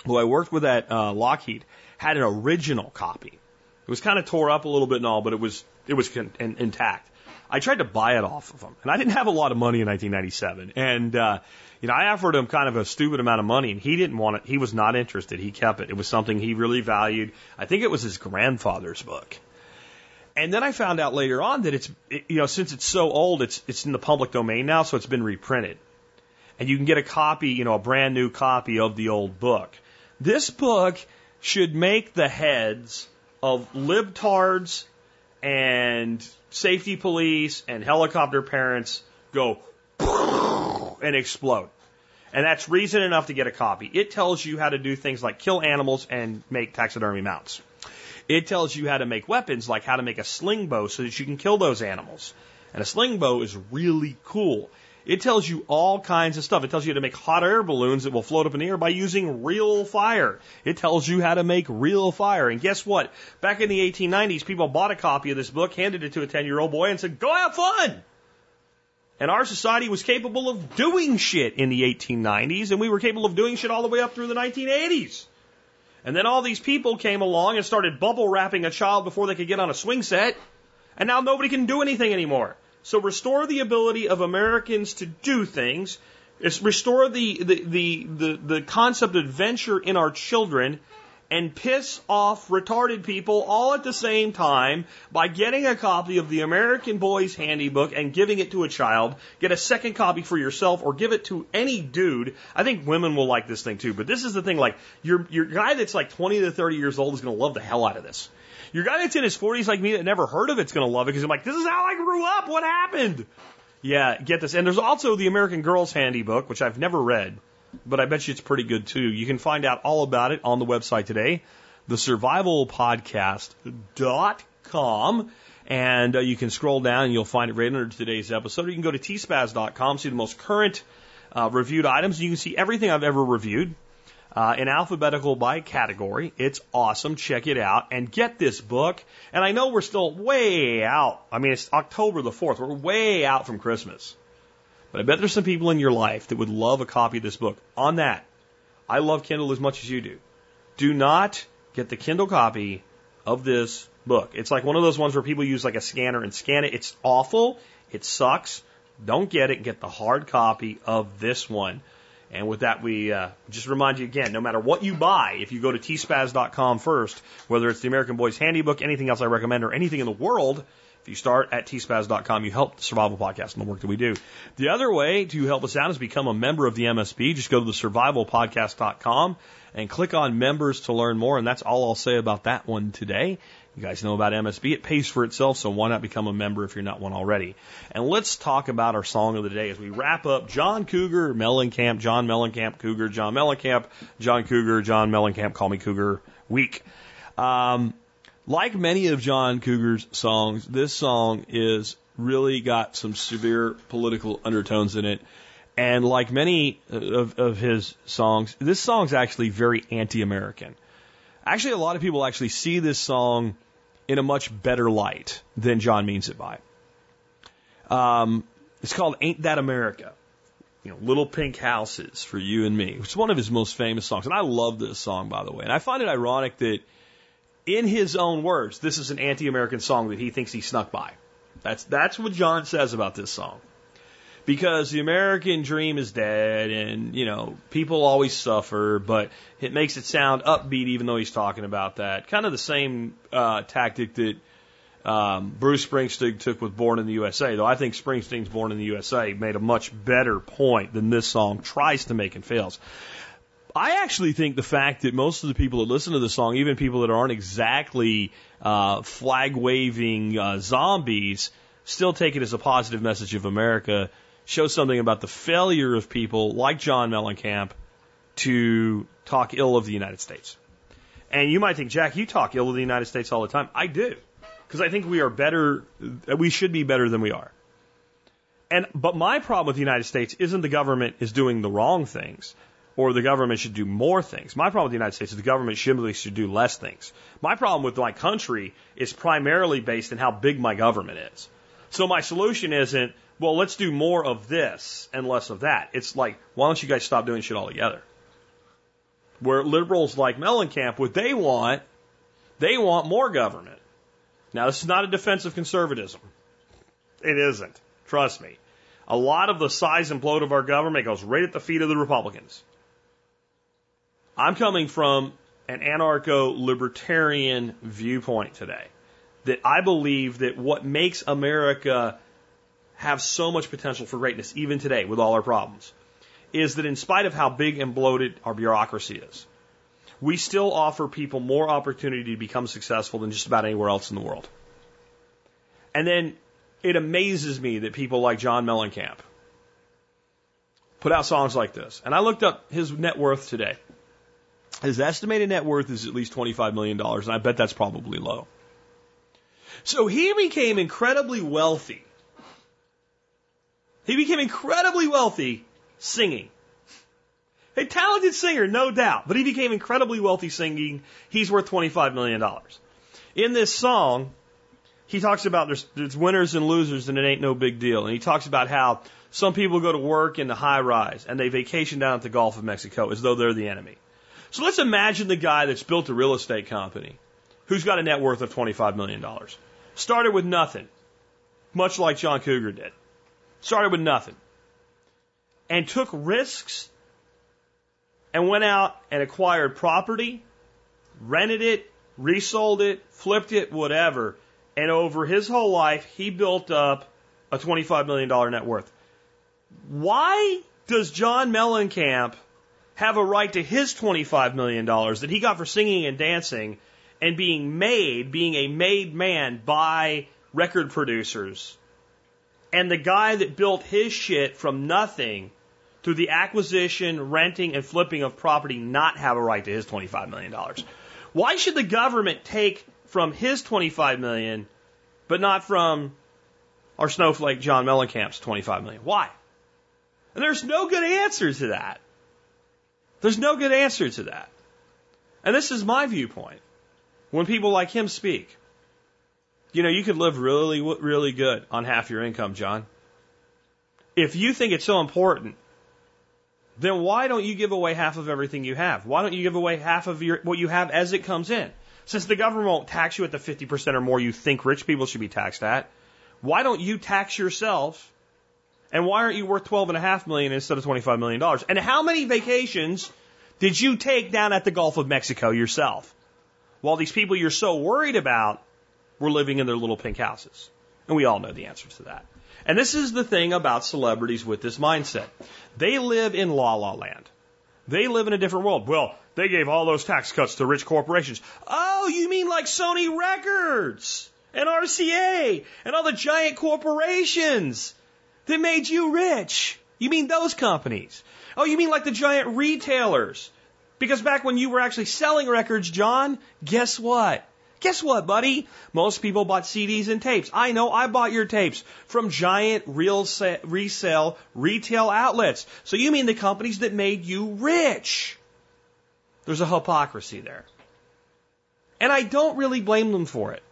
who I worked with at uh, Lockheed, had an original copy. It was kind of tore up a little bit and all, but it was it was con- in, intact. I tried to buy it off of him, and I didn't have a lot of money in 1997. And uh, you know, I offered him kind of a stupid amount of money, and he didn't want it. He was not interested. He kept it. It was something he really valued. I think it was his grandfather's book. And then I found out later on that it's it, you know since it's so old, it's it's in the public domain now, so it's been reprinted, and you can get a copy, you know, a brand new copy of the old book. This book should make the heads of libtards and safety police and helicopter parents go and explode. And that's reason enough to get a copy. It tells you how to do things like kill animals and make taxidermy mounts. It tells you how to make weapons, like how to make a sling bow so that you can kill those animals. And a sling bow is really cool. It tells you all kinds of stuff. It tells you how to make hot air balloons that will float up in the air by using real fire. It tells you how to make real fire. And guess what? Back in the 1890s, people bought a copy of this book, handed it to a 10 year old boy, and said, Go have fun! And our society was capable of doing shit in the 1890s, and we were capable of doing shit all the way up through the 1980s. And then all these people came along and started bubble wrapping a child before they could get on a swing set, and now nobody can do anything anymore. So restore the ability of Americans to do things. Restore the, the, the, the, the concept of adventure in our children and piss off retarded people all at the same time by getting a copy of the American Boy's Handy Book and giving it to a child. Get a second copy for yourself or give it to any dude. I think women will like this thing too, but this is the thing like your, your guy that's like 20 to 30 years old is going to love the hell out of this. Your guy that's in his 40s like me that never heard of it's going to love it because I'm like, this is how I grew up. What happened? Yeah, get this. And there's also the American Girls Handy Book, which I've never read, but I bet you it's pretty good too. You can find out all about it on the website today, thesurvivalpodcast.com. And uh, you can scroll down and you'll find it right under today's episode. Or you can go to tspaz.com, see the most current uh, reviewed items. You can see everything I've ever reviewed uh, in alphabetical by category. It's awesome. Check it out and get this book. And I know we're still way out. I mean, it's October the 4th. We're way out from Christmas. But I bet there's some people in your life that would love a copy of this book. On that, I love Kindle as much as you do. Do not get the Kindle copy of this book. It's like one of those ones where people use like a scanner and scan it. It's awful. It sucks. Don't get it. Get the hard copy of this one. And with that, we uh, just remind you again, no matter what you buy, if you go to tspaz.com first, whether it's the American Boys Handy Book, anything else I recommend, or anything in the world, if you start at tspaz.com, you help the Survival Podcast and the work that we do. The other way to help us out is become a member of the MSB. Just go to the survivalpodcast.com and click on members to learn more. And that's all I'll say about that one today. You guys know about MSB. It pays for itself, so why not become a member if you're not one already? And let's talk about our song of the day as we wrap up John Cougar, Mellencamp, John Mellencamp, Cougar, John Mellencamp, John Cougar, John Mellencamp, Call Me Cougar week. Um, like many of John Cougar's songs, this song is really got some severe political undertones in it. And like many of, of his songs, this song's actually very anti-American. Actually, a lot of people actually see this song in a much better light than John means it by. Um, it's called Ain't That America. You know, Little Pink Houses for You and Me. It's one of his most famous songs. And I love this song, by the way. And I find it ironic that in his own words, this is an anti-American song that he thinks he snuck by. That's, that's what John says about this song because the American dream is dead and, you know, people always suffer, but it makes it sound upbeat even though he's talking about that. Kind of the same uh, tactic that um, Bruce Springsteen took with Born in the USA, though I think Springsteen's Born in the USA made a much better point than this song tries to make and fails. I actually think the fact that most of the people that listen to the song, even people that aren't exactly uh, flag waving uh, zombies, still take it as a positive message of America shows something about the failure of people like John Mellencamp to talk ill of the United States. And you might think, Jack, you talk ill of the United States all the time. I do. Because I think we are better, we should be better than we are. And, but my problem with the United States isn't the government is doing the wrong things or the government should do more things. My problem with the United States is the government simply should do less things. My problem with my country is primarily based in how big my government is. So my solution isn't well, let's do more of this and less of that. It's like, why don't you guys stop doing shit altogether? Where liberals like Mellencamp, what they want, they want more government. Now, this is not a defense of conservatism. It isn't. Trust me. A lot of the size and bloat of our government goes right at the feet of the Republicans. I'm coming from an anarcho libertarian viewpoint today. That I believe that what makes America have so much potential for greatness, even today, with all our problems, is that in spite of how big and bloated our bureaucracy is, we still offer people more opportunity to become successful than just about anywhere else in the world. And then it amazes me that people like John Mellencamp put out songs like this. And I looked up his net worth today. His estimated net worth is at least $25 million, and I bet that's probably low. So he became incredibly wealthy He became incredibly wealthy singing. A talented singer, no doubt, but he became incredibly wealthy singing. He's worth $25 million. In this song, he talks about there's, there's winners and losers and it ain't no big deal. And he talks about how some people go to work in the high rise and they vacation down at the Gulf of Mexico as though they're the enemy. So let's imagine the guy that's built a real estate company who's got a net worth of $25 million. Started with nothing, much like John Cougar did. Started with nothing. And took risks and went out and acquired property, rented it, resold it, flipped it, whatever. And over his whole life, he built up a $25 million net worth. Why does John Mellencamp have a right to his $25 million that he got for singing and dancing and being made, being a made man by record producers? And the guy that built his shit from nothing through the acquisition, renting, and flipping of property not have a right to his $25 million? Why should the government take from his 25 million, but not from our snowflake John Mellencamp's 25 million? Why? And there's no good answer to that. There's no good answer to that. And this is my viewpoint. When people like him speak, you know, you could live really, really good on half your income, John. If you think it's so important, then why don't you give away half of everything you have? Why don't you give away half of your, what you have as it comes in? Since the government won't tax you at the 50% or more you think rich people should be taxed at, why don't you tax yourself? And why aren't you worth twelve and a half million instead of $25 million? And how many vacations did you take down at the Gulf of Mexico yourself? While these people you're so worried about were living in their little pink houses. And we all know the answer to that. And this is the thing about celebrities with this mindset. They live in la la land. They live in a different world. Well, they gave all those tax cuts to rich corporations. Oh, you mean like Sony Records and RCA and all the giant corporations that made you rich? You mean those companies? Oh, you mean like the giant retailers? Because back when you were actually selling records, John, guess what? Guess what, buddy? Most people bought CDs and tapes. I know I bought your tapes from giant real resale retail outlets. So you mean the companies that made you rich? There's a hypocrisy there. And I don't really blame them for it.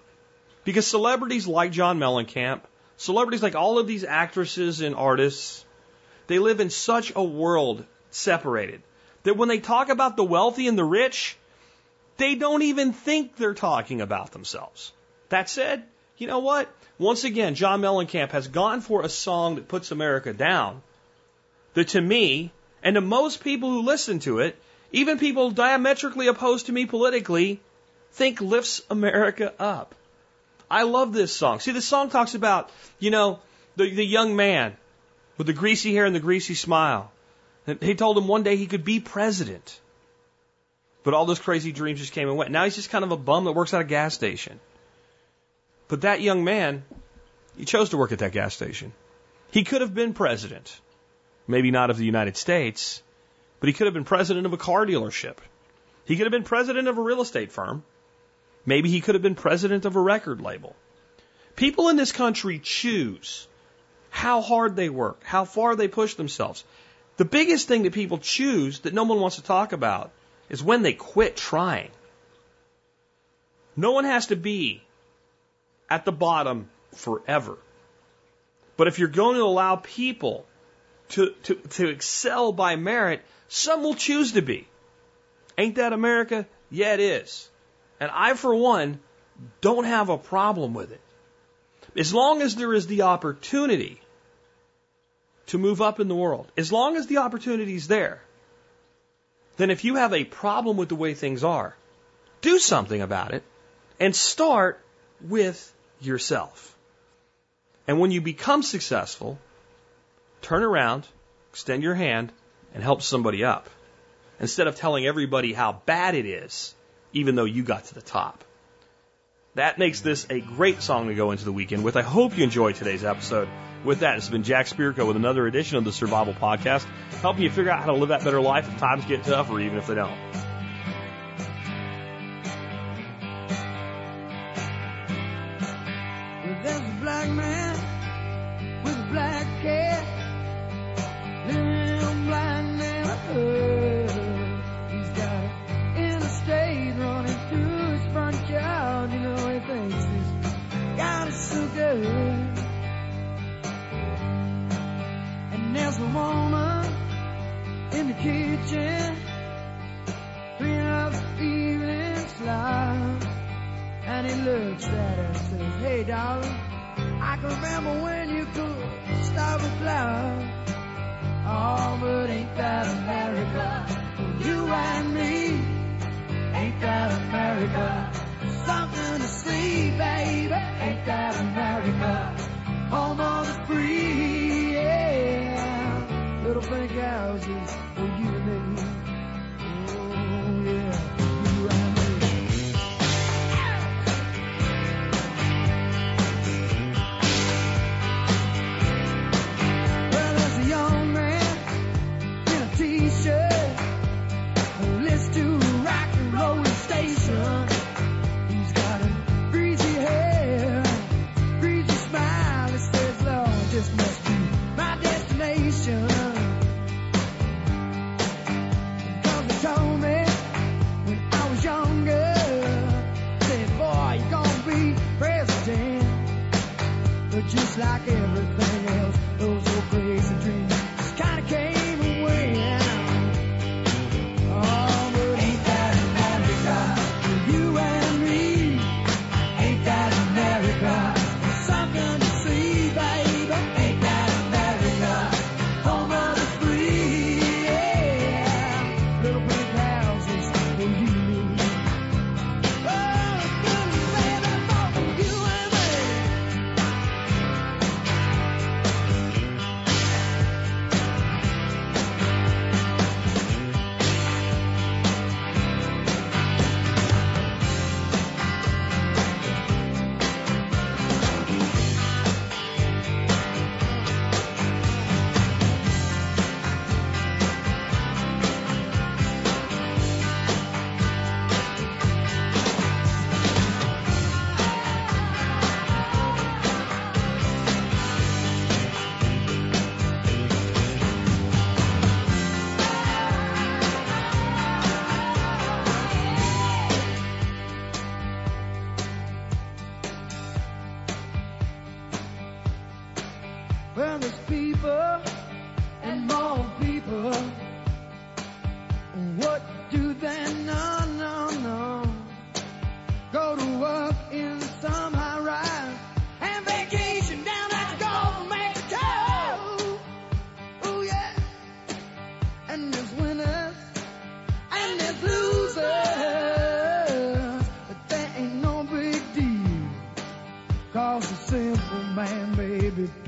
Because celebrities like John Mellencamp, celebrities like all of these actresses and artists, they live in such a world separated that when they talk about the wealthy and the rich, they don't even think they're talking about themselves. That said, you know what? Once again, John Mellencamp has gone for a song that puts America down. That to me, and to most people who listen to it, even people diametrically opposed to me politically, think lifts America up. I love this song. See, this song talks about, you know, the, the young man with the greasy hair and the greasy smile. And he told him one day he could be president. But all those crazy dreams just came and went. Now he's just kind of a bum that works at a gas station. But that young man, he chose to work at that gas station. He could have been president. Maybe not of the United States, but he could have been president of a car dealership. He could have been president of a real estate firm. Maybe he could have been president of a record label. People in this country choose how hard they work, how far they push themselves. The biggest thing that people choose that no one wants to talk about is when they quit trying. No one has to be at the bottom forever. But if you're going to allow people to, to, to excel by merit, some will choose to be. Ain't that America? Yeah, it is. And I, for one, don't have a problem with it. As long as there is the opportunity to move up in the world, as long as the opportunity is there, then if you have a problem with the way things are, do something about it and start with yourself. And when you become successful, turn around, extend your hand, and help somebody up. Instead of telling everybody how bad it is, even though you got to the top. That makes this a great song to go into the weekend with. I hope you enjoyed today's episode. With that, it's been Jack Spirko with another edition of the Survival Podcast, helping you figure out how to live that better life if times get tough or even if they don't.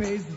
Pays.